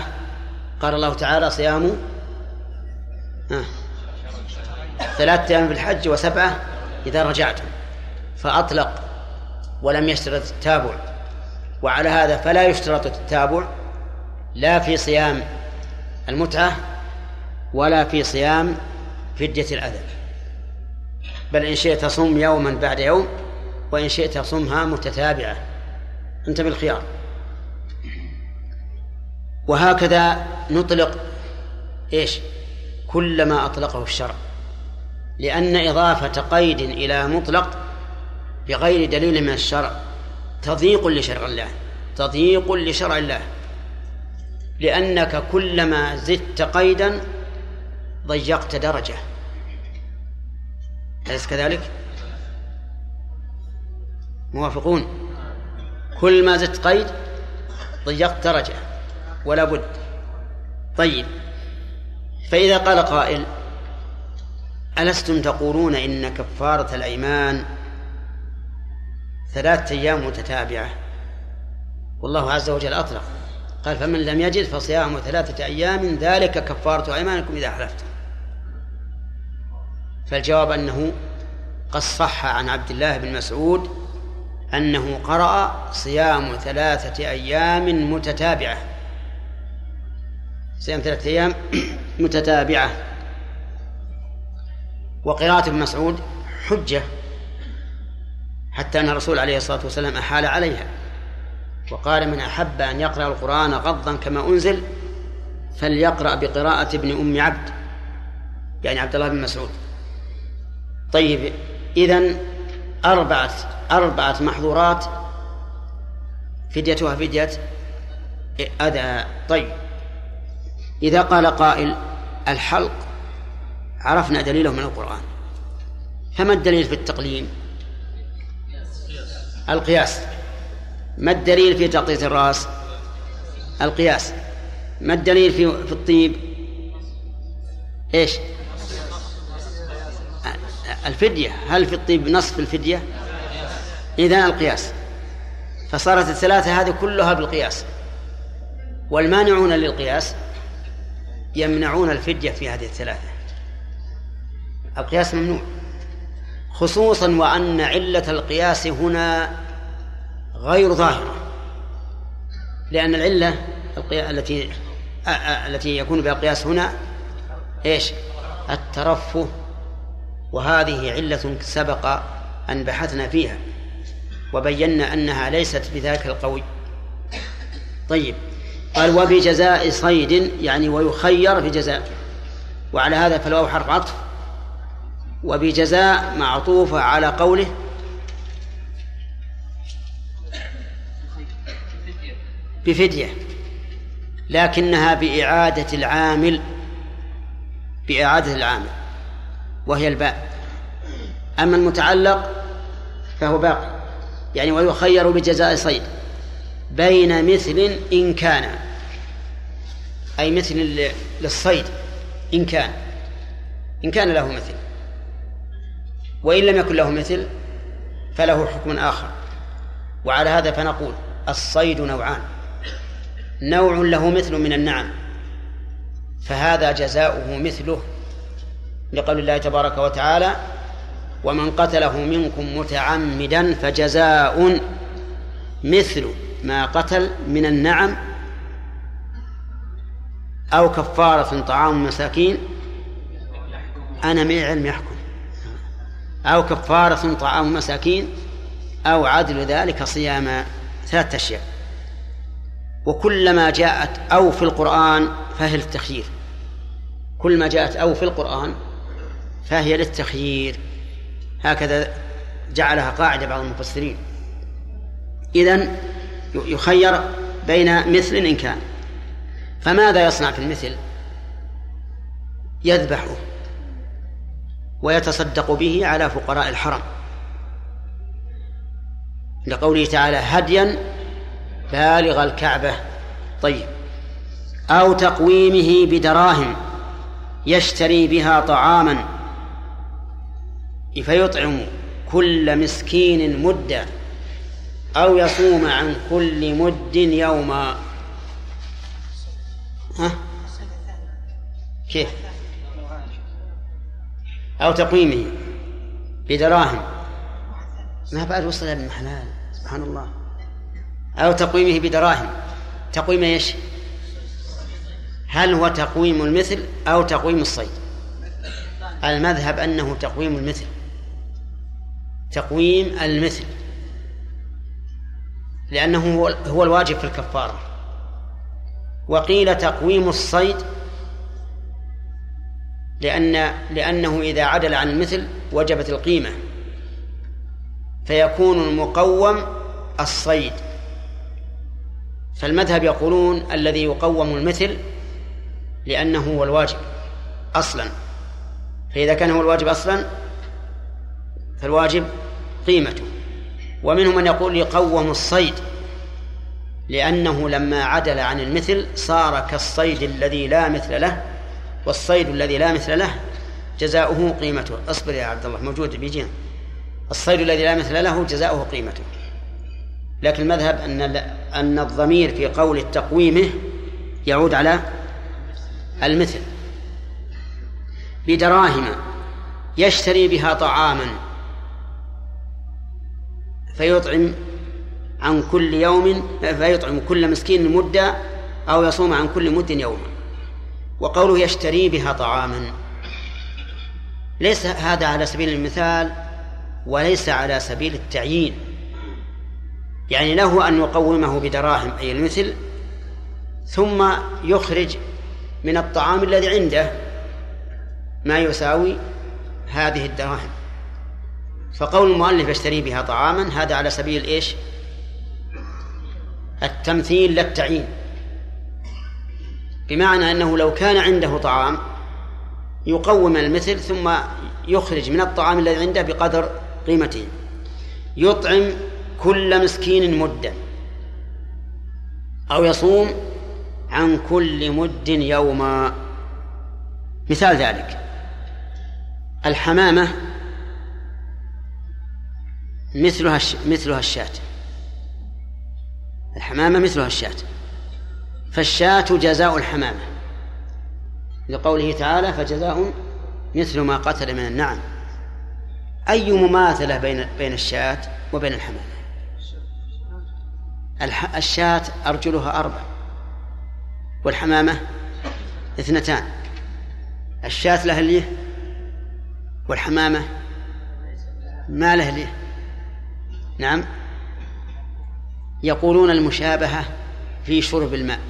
قال الله تعالى صيام ثلاثة أيام في الحج وسبعة إذا رجعتم فأطلق ولم يشترط التابع. وعلى هذا فلا يشترط التتابع لا في صيام المتعة ولا في صيام فدية الأذى. بل إن شئت صم يوما بعد يوم وإن شئت صمها متتابعة. أنت بالخيار. وهكذا نطلق إيش؟ كل ما أطلقه الشرع. لأن إضافة قيد إلى مطلق بغير دليل من الشرع تضييق لشرع الله تضييق لشرع الله. لأنك كلما زدت قيدا ضيقت درجة. أليس كذلك؟ موافقون؟ كل ما زدت قيد ضيقت درجة. ولا بد. طيب. فإذا قال قائل ألستم تقولون إن كفارة الأيمان ثلاثة أيام متتابعة؟ والله عز وجل أطلق. قال فمن لم يجد فصيام ثلاثة أيام ذلك كفارة أيمانكم إذا حلفتم. فالجواب أنه قد صح عن عبد الله بن مسعود أنه قرأ صيام ثلاثة أيام متتابعة. صيام ثلاثة أيام متتابعة. وقراءة ابن مسعود حجة حتى أن الرسول عليه الصلاة والسلام أحال عليها. وقال من أحب أن يقرأ القرآن غضا كما أنزل فليقرأ بقراءة ابن أم عبد يعني عبد الله بن مسعود. طيب إذن أربعة أربعة محظورات فديتها فدية أذى. طيب إذا قال قائل الحلق عرفنا دليله من القرآن. فما الدليل في التقليم؟ القياس. ما الدليل في تغطية الرأس؟ القياس. ما الدليل في في الطيب؟ إيش؟ الفدية. هل في الطيب نصف الفدية؟ إذن القياس. فصارت الثلاثة هذه كلها بالقياس. والمانعون للقياس يمنعون الفدية في هذه الثلاثة. القياس ممنوع. خصوصا وأن علة القياس هنا غير ظاهرة. لأن العلة التي التي يكون بها القياس هنا إيش؟ الترفه وهذه علة سبق أن بحثنا فيها. وبينا أنها ليست بذاك القوي. طيب. قال وبجزاء صيد يعني ويخير في جزاء. وعلى هذا فالواو حرف عطف. وبجزاء معطوفة على قوله. بفدية. لكنها بإعادة العامل. بإعادة العامل. وهي الباء. أما المتعلق فهو باقي يعني ويخير بجزاء صيد. بين مثل إن كان. أي مثل للصيد إن كان إن كان له مثل. وإن لم يكن له مثل فله حكم آخر. وعلى هذا فنقول الصيد نوعان. نوع له مثل من النعم فهذا جزاؤه مثله لقول الله تبارك وتعالى ومن قتله منكم متعمدا فجزاء مثل ما قتل من النعم أو كفارة طعام مساكين أنا من علم يحكم. أو كفارة طعام مساكين أو عدل ذلك صيام ثلاثة أشياء. وكلما جاءت أو في القرآن فهي للتخيير. كل ما جاءت أو في القرآن فهي للتخيير. هكذا جعلها قاعدة بعض المفسرين. إذن يخير بين مثل إن كان. فماذا يصنع في المثل؟ يذبحه ويتصدق به على فقراء الحرم. لقوله تعالى هديا بالغ الكعبة. طيب. أو تقويمه بدراهم يشتري بها طعاما. فيطعم كل مسكين مدا أو يصوم عن كل مد يوما. ها؟ كيف؟ أو تقويمه بدراهم ما بعد وصل ابن حلال سبحان الله. أو تقويمه بدراهم تقويم إيش؟ هل هو تقويم المثل أو تقويم الصيد؟ المذهب أنه تقويم المثل. تقويم المثل. لأنه هو الواجب في الكفارة. وقيل تقويم الصيد لأن لأنه إذا عدل عن المثل وجبت القيمة فيكون المقوم الصيد. فالمذهب يقولون الذي يقوم المثل لأنه هو الواجب أصلا. فإذا كان هو الواجب أصلا فالواجب قيمته. ومنهم من يقول يقوم الصيد. لأنه لما عدل عن المثل صار كالصيد الذي لا مثل له والصيد الذي لا مثل له جزاؤه قيمته. اصبر يا عبد الله موجود بيجينا الصيد الذي لا مثل له جزاؤه قيمته. لكن المذهب أن أن الضمير في قول تقويمه يعود على المثل. بدراهم يشتري بها طعاما فيطعم عن كل يوم فيطعم كل مسكين مدة أو يصوم عن كل مد يوما وقوله يشتري بها طعاما. ليس هذا على سبيل المثال وليس على سبيل التعيين. يعني له أن يقومه بدراهم أي المثل ثم يخرج من الطعام الذي عنده ما يساوي هذه الدراهم. فقول المؤلف يشتري بها طعاما هذا على سبيل إيش؟ التمثيل لا التعيين. بمعنى أنه لو كان عنده طعام يقوم المثل ثم يخرج من الطعام الذي عنده بقدر قيمته. يطعم كل مسكين مدا أو يصوم عن كل مد يوما. مثال ذلك. الحمامة مثلها مثلها الشاة. الحمامة مثلها الشاة. فالشاة جزاء الحمامة. لقوله تعالى فجزاء مثل ما قتل من النعم. أي مماثلة بين بين الشاة وبين الحمامة؟ الشاة أرجلها أربع. والحمامة اثنتان. الشاة لها ليه؟ والحمامة ما له ليه؟ نعم. يقولون المشابهة في شرب الماء.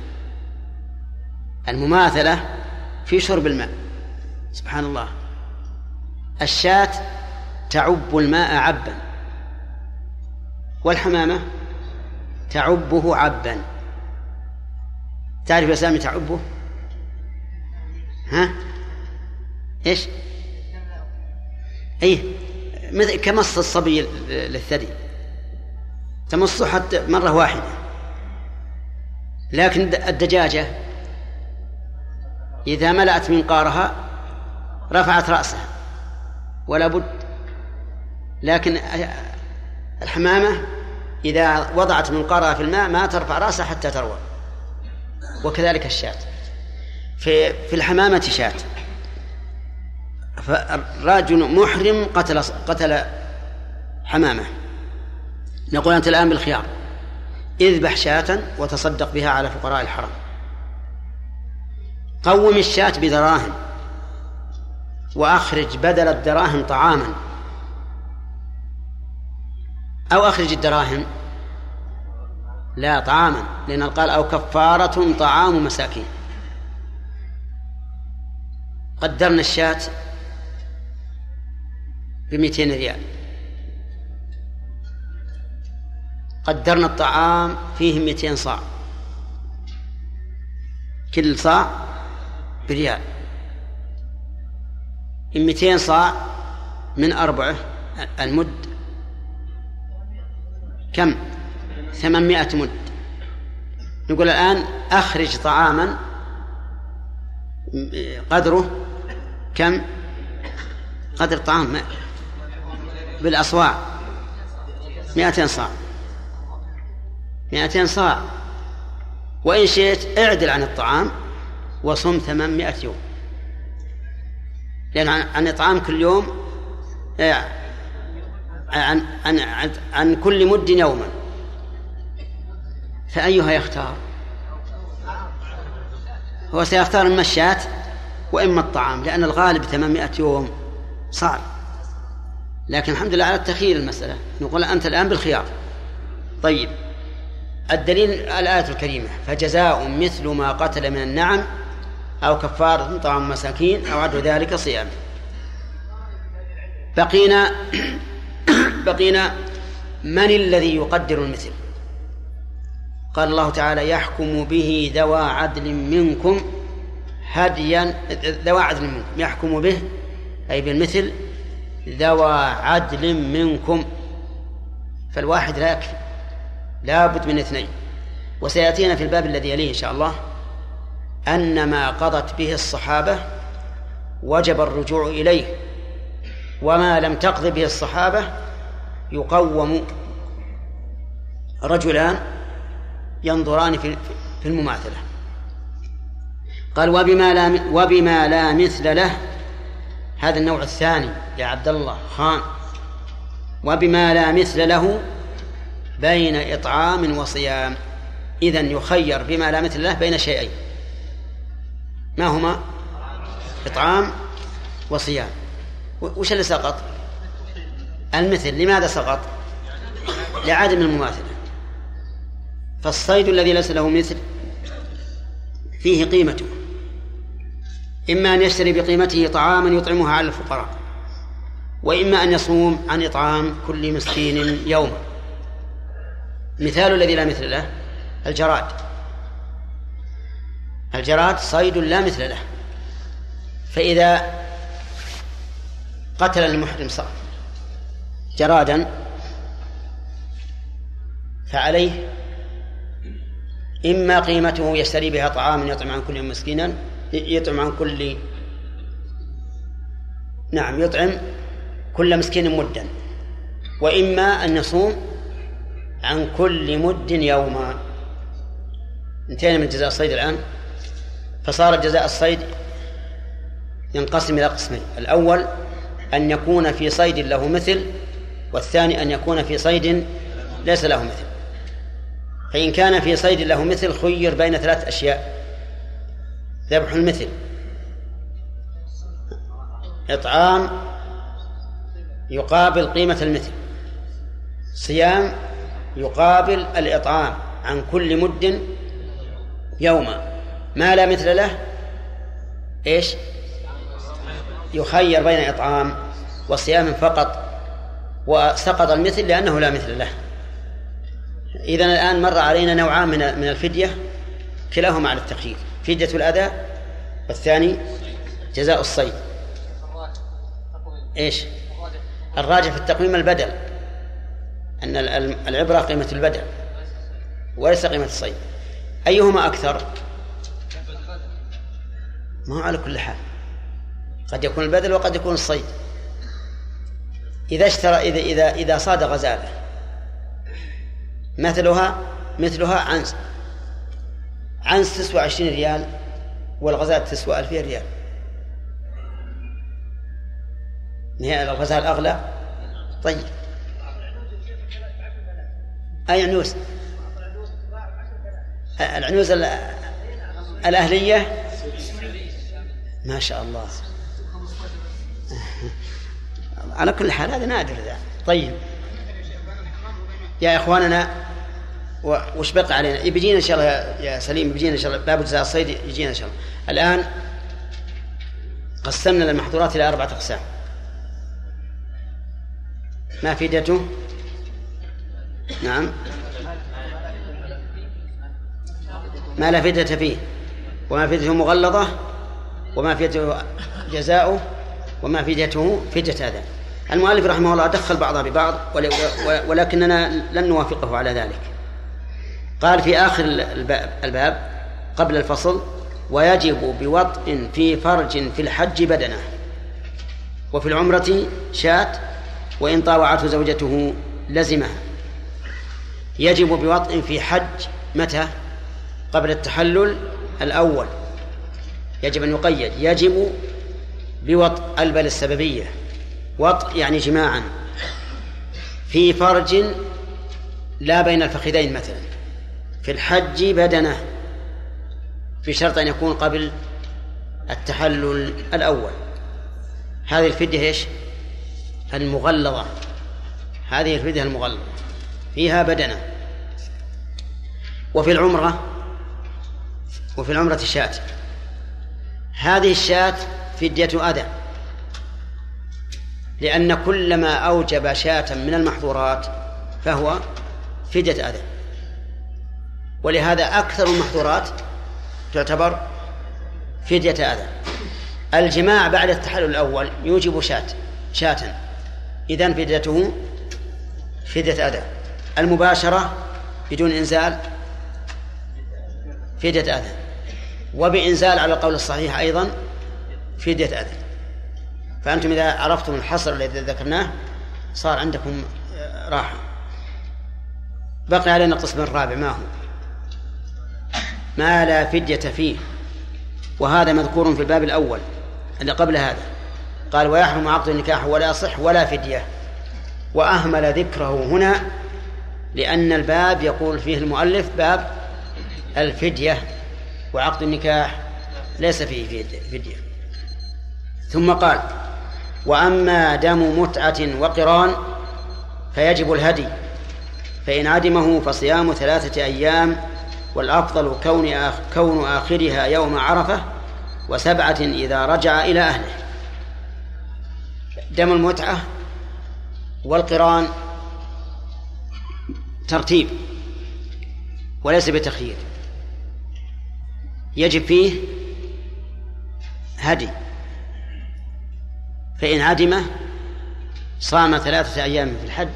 المماثلة في شرب الماء. سبحان الله. الشاة تعب الماء عبا. والحمامة تعبه عبا. تعرف يا سامي تعبه؟ ها؟ إيش؟ إيه مثل كمص الصبي للثدي. تمصه حتى مرة واحدة. لكن الدجاجة إذا ملأت منقارها رفعت رأسها. ولا بد لكن الحمامة إذا وضعت منقارها في الماء ما ترفع رأسها حتى تروى. وكذلك الشاة. في في الحمامة شاة. فرجل محرم قتل قتل حمامة. نقول أنت الآن بالخيار. اذبح شاة وتصدق بها على فقراء الحرم. قوم الشاة بدراهم. وأخرج بدل الدراهم طعاما. أو أخرج الدراهم. لا طعاما. لأن قال أو كفارة طعام مساكين. قدرنا الشاة بمئتين ريال. قدرنا الطعام فيه مئتين صاع. كل صاع بريال. مئتين صاع من أربعة المد. كم؟ ثمانمائة مد. نقول الآن أخرج طعاما قدره كم؟ قدر طعام بالأصواع. مائتين صاع. مائتين صاع. وإن شئت اعدل عن الطعام وصم ثمانمائة يوم. لأن عن إطعام كل يوم عن عن عن كل مد يوما. فأيها يختار؟ هو سيختار المشاة وإما الطعام لأن الغالب 800 يوم صعب لكن الحمد لله على التخيير المسألة. نقول أنت الآن بالخيار. طيب. الدليل الآية الكريمة فجزاء مثل ما قتل من النعم أو كفارة طعام مساكين أو عدل ذلك صيام بقينا بقينا من الذي يقدر المثل؟ قال الله تعالى يحكم به ذوى عدل منكم هديا ذوى عدل منكم يحكم به أي بالمثل ذوى عدل منكم. فالواحد لا يكفي. لا بد من اثنين. وسيأتينا في الباب الذي يليه إن شاء الله أن ما قضت به الصحابة وجب الرجوع إليه وما لم تقض به الصحابة يقوم رجلان ينظران في في المماثلة. قال وبما لا وبما لا مثل له هذا النوع الثاني يا عبد الله خان. وبما لا مثل له بين إطعام وصيام. إذا يخير بما لا مثل له بين شيئين. ما هما؟ إطعام وصيام. وش اللي سقط؟ المثل. لماذا سقط؟ لعدم المماثلة. فالصيد الذي ليس له مثل فيه قيمته. إما أن يشتري بقيمته طعاما يطعمها على الفقراء وإما أن يصوم عن إطعام كل مسكين يوما. مثال الذي لا مثل له الجراد. الجراد صيد لا مثل له. فإذا قتل المحرم جرادا فعليه إما قيمته يشتري بها طعاما يطعم عن كل مسكينا يطعم عن كل نعم يطعم كل مسكين مدا. وإما أن يصوم عن كل مد يوما. انتهينا من جزاء الصيد الآن. فصار جزاء الصيد ينقسم إلى قسمين. الأول أن يكون في صيد له مثل والثاني أن يكون في صيد ليس له مثل. فإن كان في صيد له مثل خير بين ثلاث أشياء. ذبح المثل إطعام يقابل قيمة المثل صيام يقابل الإطعام عن كل مد يوما. ما لا مثل له؟ إيش؟ يخير بين إطعام وصيام فقط وسقط المثل لأنه لا مثل له. إذا الآن مر علينا نوعان من من الفدية كلاهما على التخيير. فدية الأذى والثاني جزاء الصيد. إيش؟ الراجع في التقويم البدل. أن العبرة قيمة البدل وليس قيمة الصيد. أيهما أكثر؟ ما هو على كل حال. قد يكون البدل وقد يكون الصيد. إذا اشترى إذا إذا إذا صاد غزالة. مثلها مثلها عنز عنز تسوى عشرين ريال والغزال تسوى ألفين ريال. هي الغزال أغلى؟ طيب. أي عنوز العنوز الأهلية؟ ما شاء الله. على كل حال هذا نادر ذا طيب. يا إخواننا وش بقى علينا؟ بيجينا إن شاء الله يا سليم بيجينا إن شاء الله. باب جزاء الصيد يجينا إن شاء الله. الآن قسمنا المحظورات إلى أربعة أقسام. ما فيدته؟ نعم. ما لا فدية فيه. وما فديته مغلظة وما فديته جزاؤه وما فديته فدية أذى المؤلف رحمه الله دخل بعضها ببعض ولكننا لن نوافقه على ذلك. قال في آخر الباب, الباب قبل الفصل ويجب بوطء في فرج في الحج بدنه. وفي العمرة شاة وإن طاوعته زوجته لزمها. يجب بوطء في حج متى؟ قبل التحلل الأول. يجب أن يقيد. يجب بوطء البل السببية. وطء يعني جماعا. في فرج لا بين الفخذين مثلا. في الحج بدنة. في شرط أن يكون قبل التحلل الأول. هذه الفدية إيش؟ المغلظة. هذه الفدية المغلظة. فيها بدنة وفي العمرة وفي العمرة شاة هذه الشاة فدية أذى لأن كل ما أوجب شاة من المحظورات فهو فدية أذى ولهذا أكثر المحظورات تعتبر فدية أذى الجماع بعد التحلل الأول يوجب شاة شاة. إذن فديته فدية أذى المباشرة بدون إنزال فدية أذى وبإنزال على القول الصحيح أيضا فدية أذى فأنتم إذا عرفتم الحصر الذي ذكرناه صار عندكم آه، راحة. بقي علينا القسم الرابع. ما هو؟ ما لا فدية فيه. وهذا مذكور في الباب الأول اللي قبل هذا. قال ويحرم عقد النكاح ولا يصح ولا فدية. وأهمل ذكره هنا لأن الباب يقول فيه المؤلف باب الفدية وعقد النكاح ليس فيه فدية. ثم قال وأما دم متعة وقران فيجب الهدي فإن عدمه فصيام ثلاثة أيام والأفضل كون كون آخرها يوم عرفة وسبعة إذا رجع إلى أهله. دم المتعة والقران ترتيب وليس بتخيير. يجب فيه هدي. فإن عدمه صام ثلاثة أيام في الحج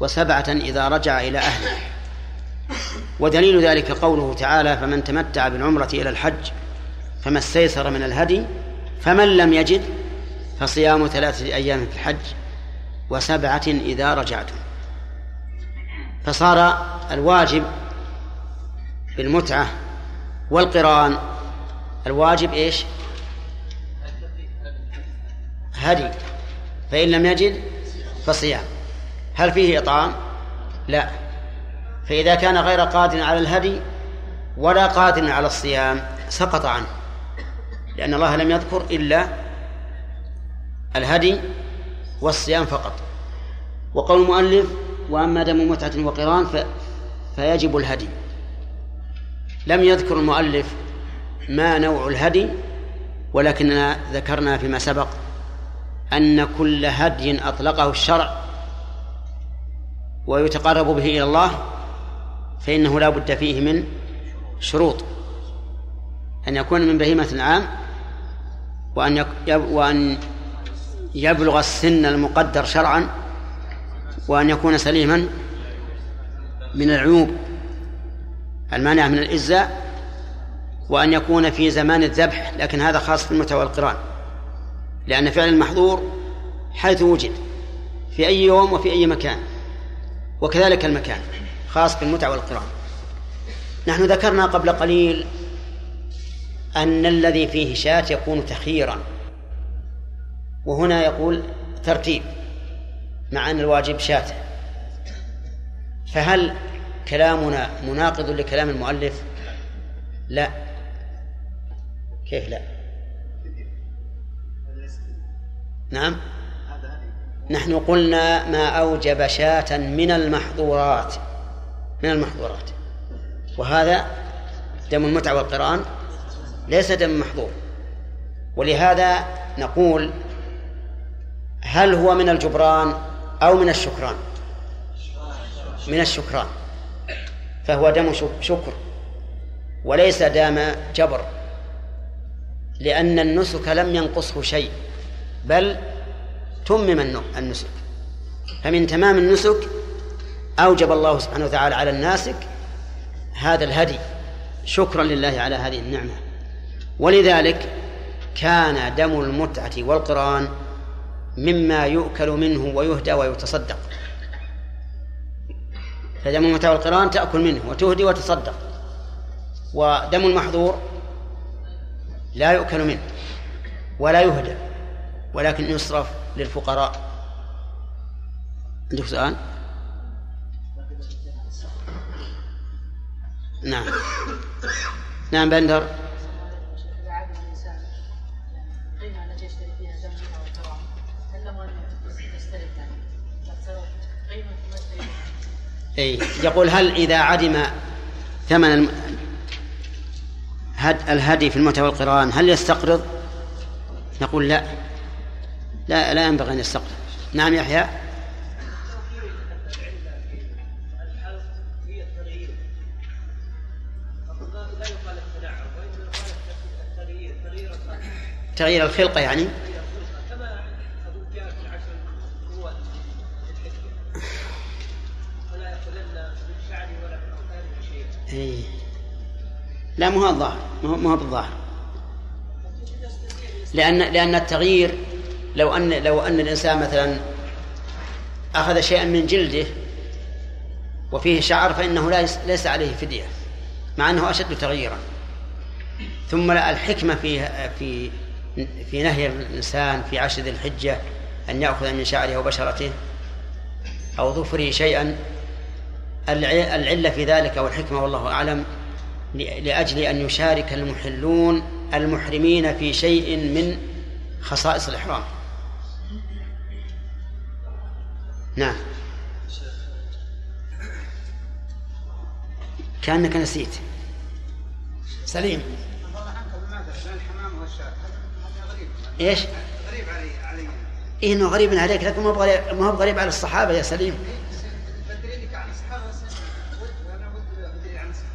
وسبعة إذا رجع إلى أهله. ودليل ذلك قوله تعالى فمن تمتع بالعمرة إلى الحج فما استيسر من الهدي فمن لم يجد فصيام ثلاثة أيام في الحج وسبعة إذا رجعتم. فصار الواجب بالمتعة والقران الواجب إيش؟ هدي. فإن لم يجد فصيام. هل فيه إطعام؟ لا. فإذا كان غير قادر على الهدي ولا قادر على الصيام سقط عنه. لأن الله لم يذكر إلا الهدي والصيام فقط. وقول المؤلف وأما دم متعة وقران ف... فيجب الهدي. لم يذكر المؤلف ما نوع الهدي ولكننا ذكرنا فيما سبق أن كل هدي أطلقه الشرع ويتقرب به إلى الله فإنه لا بد فيه من شروط. أن يكون من بهيمة العام وأن وأن يبلغ السن المقدر شرعا وأن يكون سليما من العيوب المانع من الإزاء وأن يكون في زمان الذبح لكن هذا خاص في المتى والقران لأن فعل المحظور حيث وجد في أي يوم وفي أي مكان وكذلك المكان خاص بالمتع والقرآن. نحن ذكرنا قبل قليل أن الذي فيه شاة يكون تخييرا وهنا يقول ترتيب. مع أن الواجب شاة فهل كلامنا مناقض لكلام المؤلف؟ لا. كيف لا؟ نعم. نحن قلنا ما أوجب شاة من المحظورات من المحظورات. وهذا دم المتعة والقرآن ليس دم محظور. ولهذا نقول هل هو من الجبران؟ أو من الشكران. من الشكران. فهو دم شكر. وليس دام جبر. لأن النسك لم ينقصه شيء. بل تمم النسك. فمن تمام النسك أوجب الله سبحانه وتعالى على الناسك هذا الهدي. شكرا لله على هذه النعمة. ولذلك كان دم المتعة والقرآن مما يؤكل منه ويهدى ويتصدق. فدم المتع والقران تأكل منه وتهدي وتصدق. ودم المحظور لا يؤكل منه ولا يهدى ولكن يصرف للفقراء. عندك سؤال؟ نعم. نعم بندر. أي يقول هل إذا عدم ثمن الهدي في المتى والقرآن هل يستقرض؟ نقول لا. لا لا ينبغي أن يستقرض. نعم يحيى؟ تغيير الخلقة يعني؟ إيه. لا مو هو الظاهر. مو هو بالظاهر لأن لأن التغيير لو أن لو أن الإنسان مثلا أخذ شيئا من جلده وفيه شعر فإنه ليس عليه فدية مع أنه أشد تغييرا. ثم الحكمة في في في نهي الإنسان في عشر ذي الحجة أن يأخذ من شعره وبشرته أو ظفره شيئا العلة في ذلك والحكمة والله أعلم لأجل أن يشارك المحلون المحرمين في شيء من خصائص الإحرام. نعم. كأنك نسيت. سليم. إيش؟ غريب علي علي. إيه إنه غريب عليك لكن ما هو ما هو غريب على الصحابة يا سليم.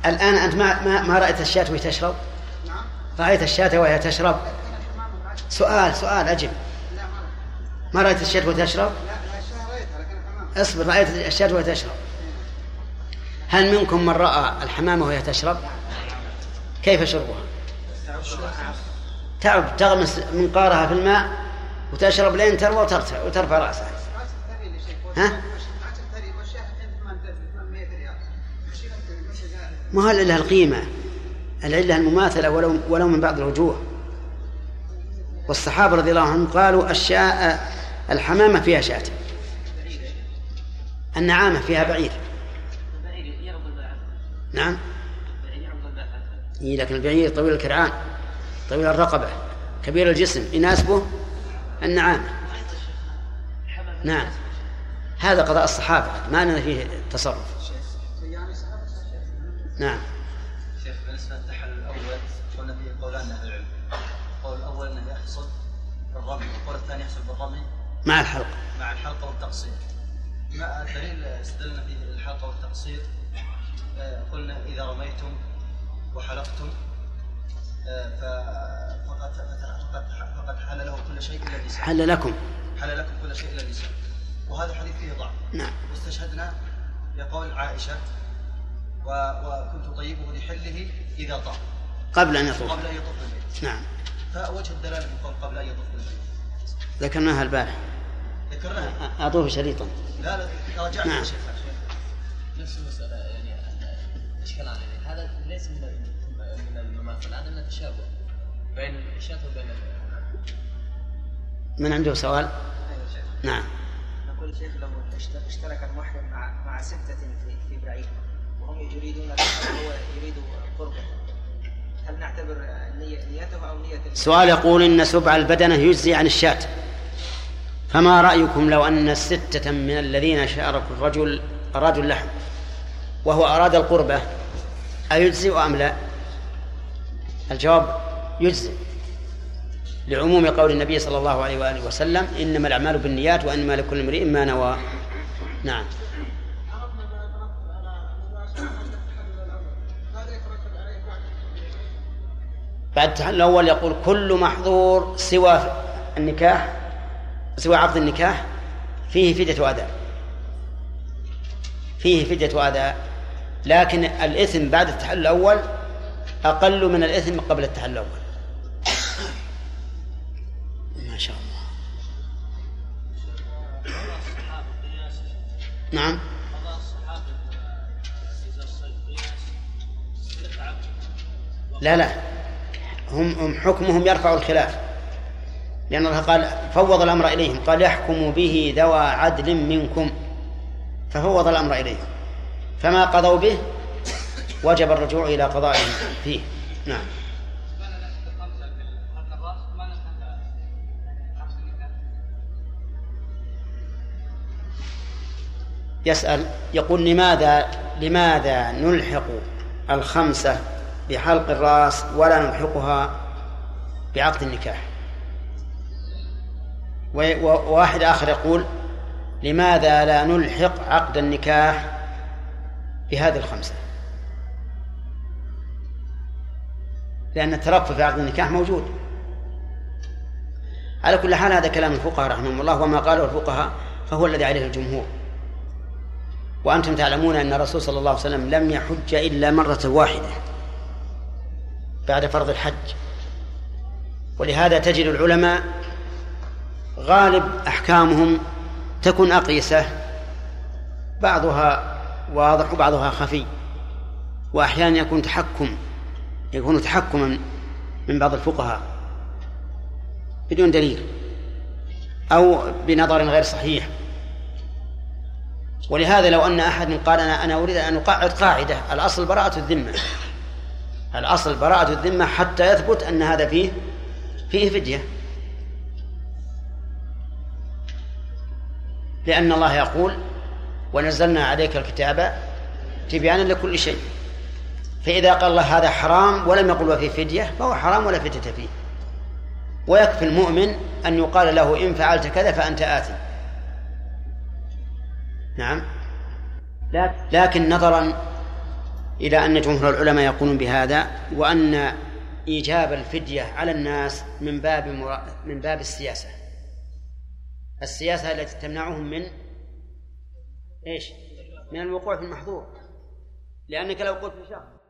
الآن أنت ما ما, ما رأيت الشاة وهي تشرب؟ نعم رأيت الشاة وهي تشرب؟ سؤال سؤال اجب ما رأيت الشاة وهي تشرب؟ لا اصبر رأيت الشاة وهي تشرب هل منكم من رأى الحمامة وهي تشرب؟ كيف شربها؟ تعب تغمس منقارها في الماء وتشرب لين تروى وترفع رأسها ها؟ ما هو العلة القيمة العلة المماثلة ولو ولو من بعض الوجوه. والصحابة رضي الله عنهم قالوا الشاء الحمامة فيها شاة النعامة فيها بعير. نعم. إيه لكن البعير طويل الكرعان طويل الرقبة كبير الجسم يناسبه النعامة. نعم. هذا قضاء الصحابة ما لنا فيه تصرف. نعم. شيخ بالنسبة للتحلل الأول قلنا فيه قولان أهل العلم. القول الأول أنه يحصل بالرمي والقول الثاني يحصل بالرمي مع الحلق مع الحلقة والتقصير. ما الدليل استدلنا فيه الحلقة والتقصير آه، قلنا إذا رميتم وحلقتم فقد فقد فقد حل له كل شيء إلا النساء. حل لكم حل لكم كل شيء إلا النساء. وهذا الحديث فيه ضعف. نعم. واستشهدنا بقول عائشة. وكنت طيبه لحله إذا طاف قبل أن يطوف. قبل أن يطوف بالبيت. نعم. فوجه الدلالة في قول قبل أن يطوف بالبيت. ذكرناها البارحة. ذكرناها؟ أطوف شريطا. لا لا راجعت نعم. نفس المسألة يعني اشكال عليه. هذا ليس من هذا من التشابه بين الشاة وبين من عنده سؤال؟ نعم. نقول شيخ لو اشترك المحرم مع مع ستة في في بعيد وهم يريدون هو يريد قربه. هل نعتبر نيته أو نية سؤال يقول إن سبع البدنة يجزي عن الشاة. فما رأيكم لو أن ستة من الذين شاركوا الرجل ارادوا اللحم وهو أراد القربة ايجزئ أم لا؟ الجواب يجزي. لعموم قول النبي صلى الله عليه وآله وسلم إنما الأعمال بالنيات وإنما لكل امرئ ما نوى. نعم. بعد الأول يقول كل محظور سوى النكاح سوى عقد النكاح فيه فدية أداء فيه فدية أداء لكن الإثم بعد التحلل الأول أقل من الإثم قبل التحلل الأول. ما شاء الله. نعم. لا لا. هم هم حكمهم يرفع الخلاف. لأن الله قال فوض الأمر إليهم قال يحكم به ذوى عدل منكم. ففوض الأمر إليهم. فما قضوا به وجب الرجوع إلى قضائهم فيه. نعم. يسأل يقول لماذا لماذا نلحق الخمسة بحلق الرأس ولا نلحقها بعقد النكاح. وواحد آخر يقول لماذا لا نلحق عقد النكاح بهذه الخمسة؟ لأن الترفع في عقد النكاح موجود. على كل حال هذا كلام الفقهاء رحمهم الله وما قاله الفقهاء فهو الذي عليه الجمهور. وأنتم تعلمون أن الرسول صلى الله عليه وسلم لم يحج إلا مرة واحدة. بعد فرض الحج. ولهذا تجد العلماء غالب أحكامهم تكون أقيسة بعضها واضح وبعضها خفي وأحيانا يكون تحكم يكون تحكما من بعض الفقهاء بدون دليل أو بنظر غير صحيح. ولهذا لو أن أحد قال أنا أنا أريد أن أقعد قاعدة الأصل براءة الذمة. الأصل براءة الذمة حتى يثبت أن هذا فيه فيه فدية. لأن الله يقول ونزلنا عليك الكتاب تبيانا لكل شيء. فإذا قال الله هذا حرام ولم يقل وفيه فدية فهو حرام ولا فدية فيه. ويكفي المؤمن أن يقال له إن فعلت كذا فأنت آثم. نعم. لكن نظرا إلى أن جمهور العلماء يقولون بهذا وأن إيجاب الفدية على الناس من باب من باب السياسة السياسة التي تمنعهم من إيش؟ من الوقوع في المحظور لأنك لو قلت لشخص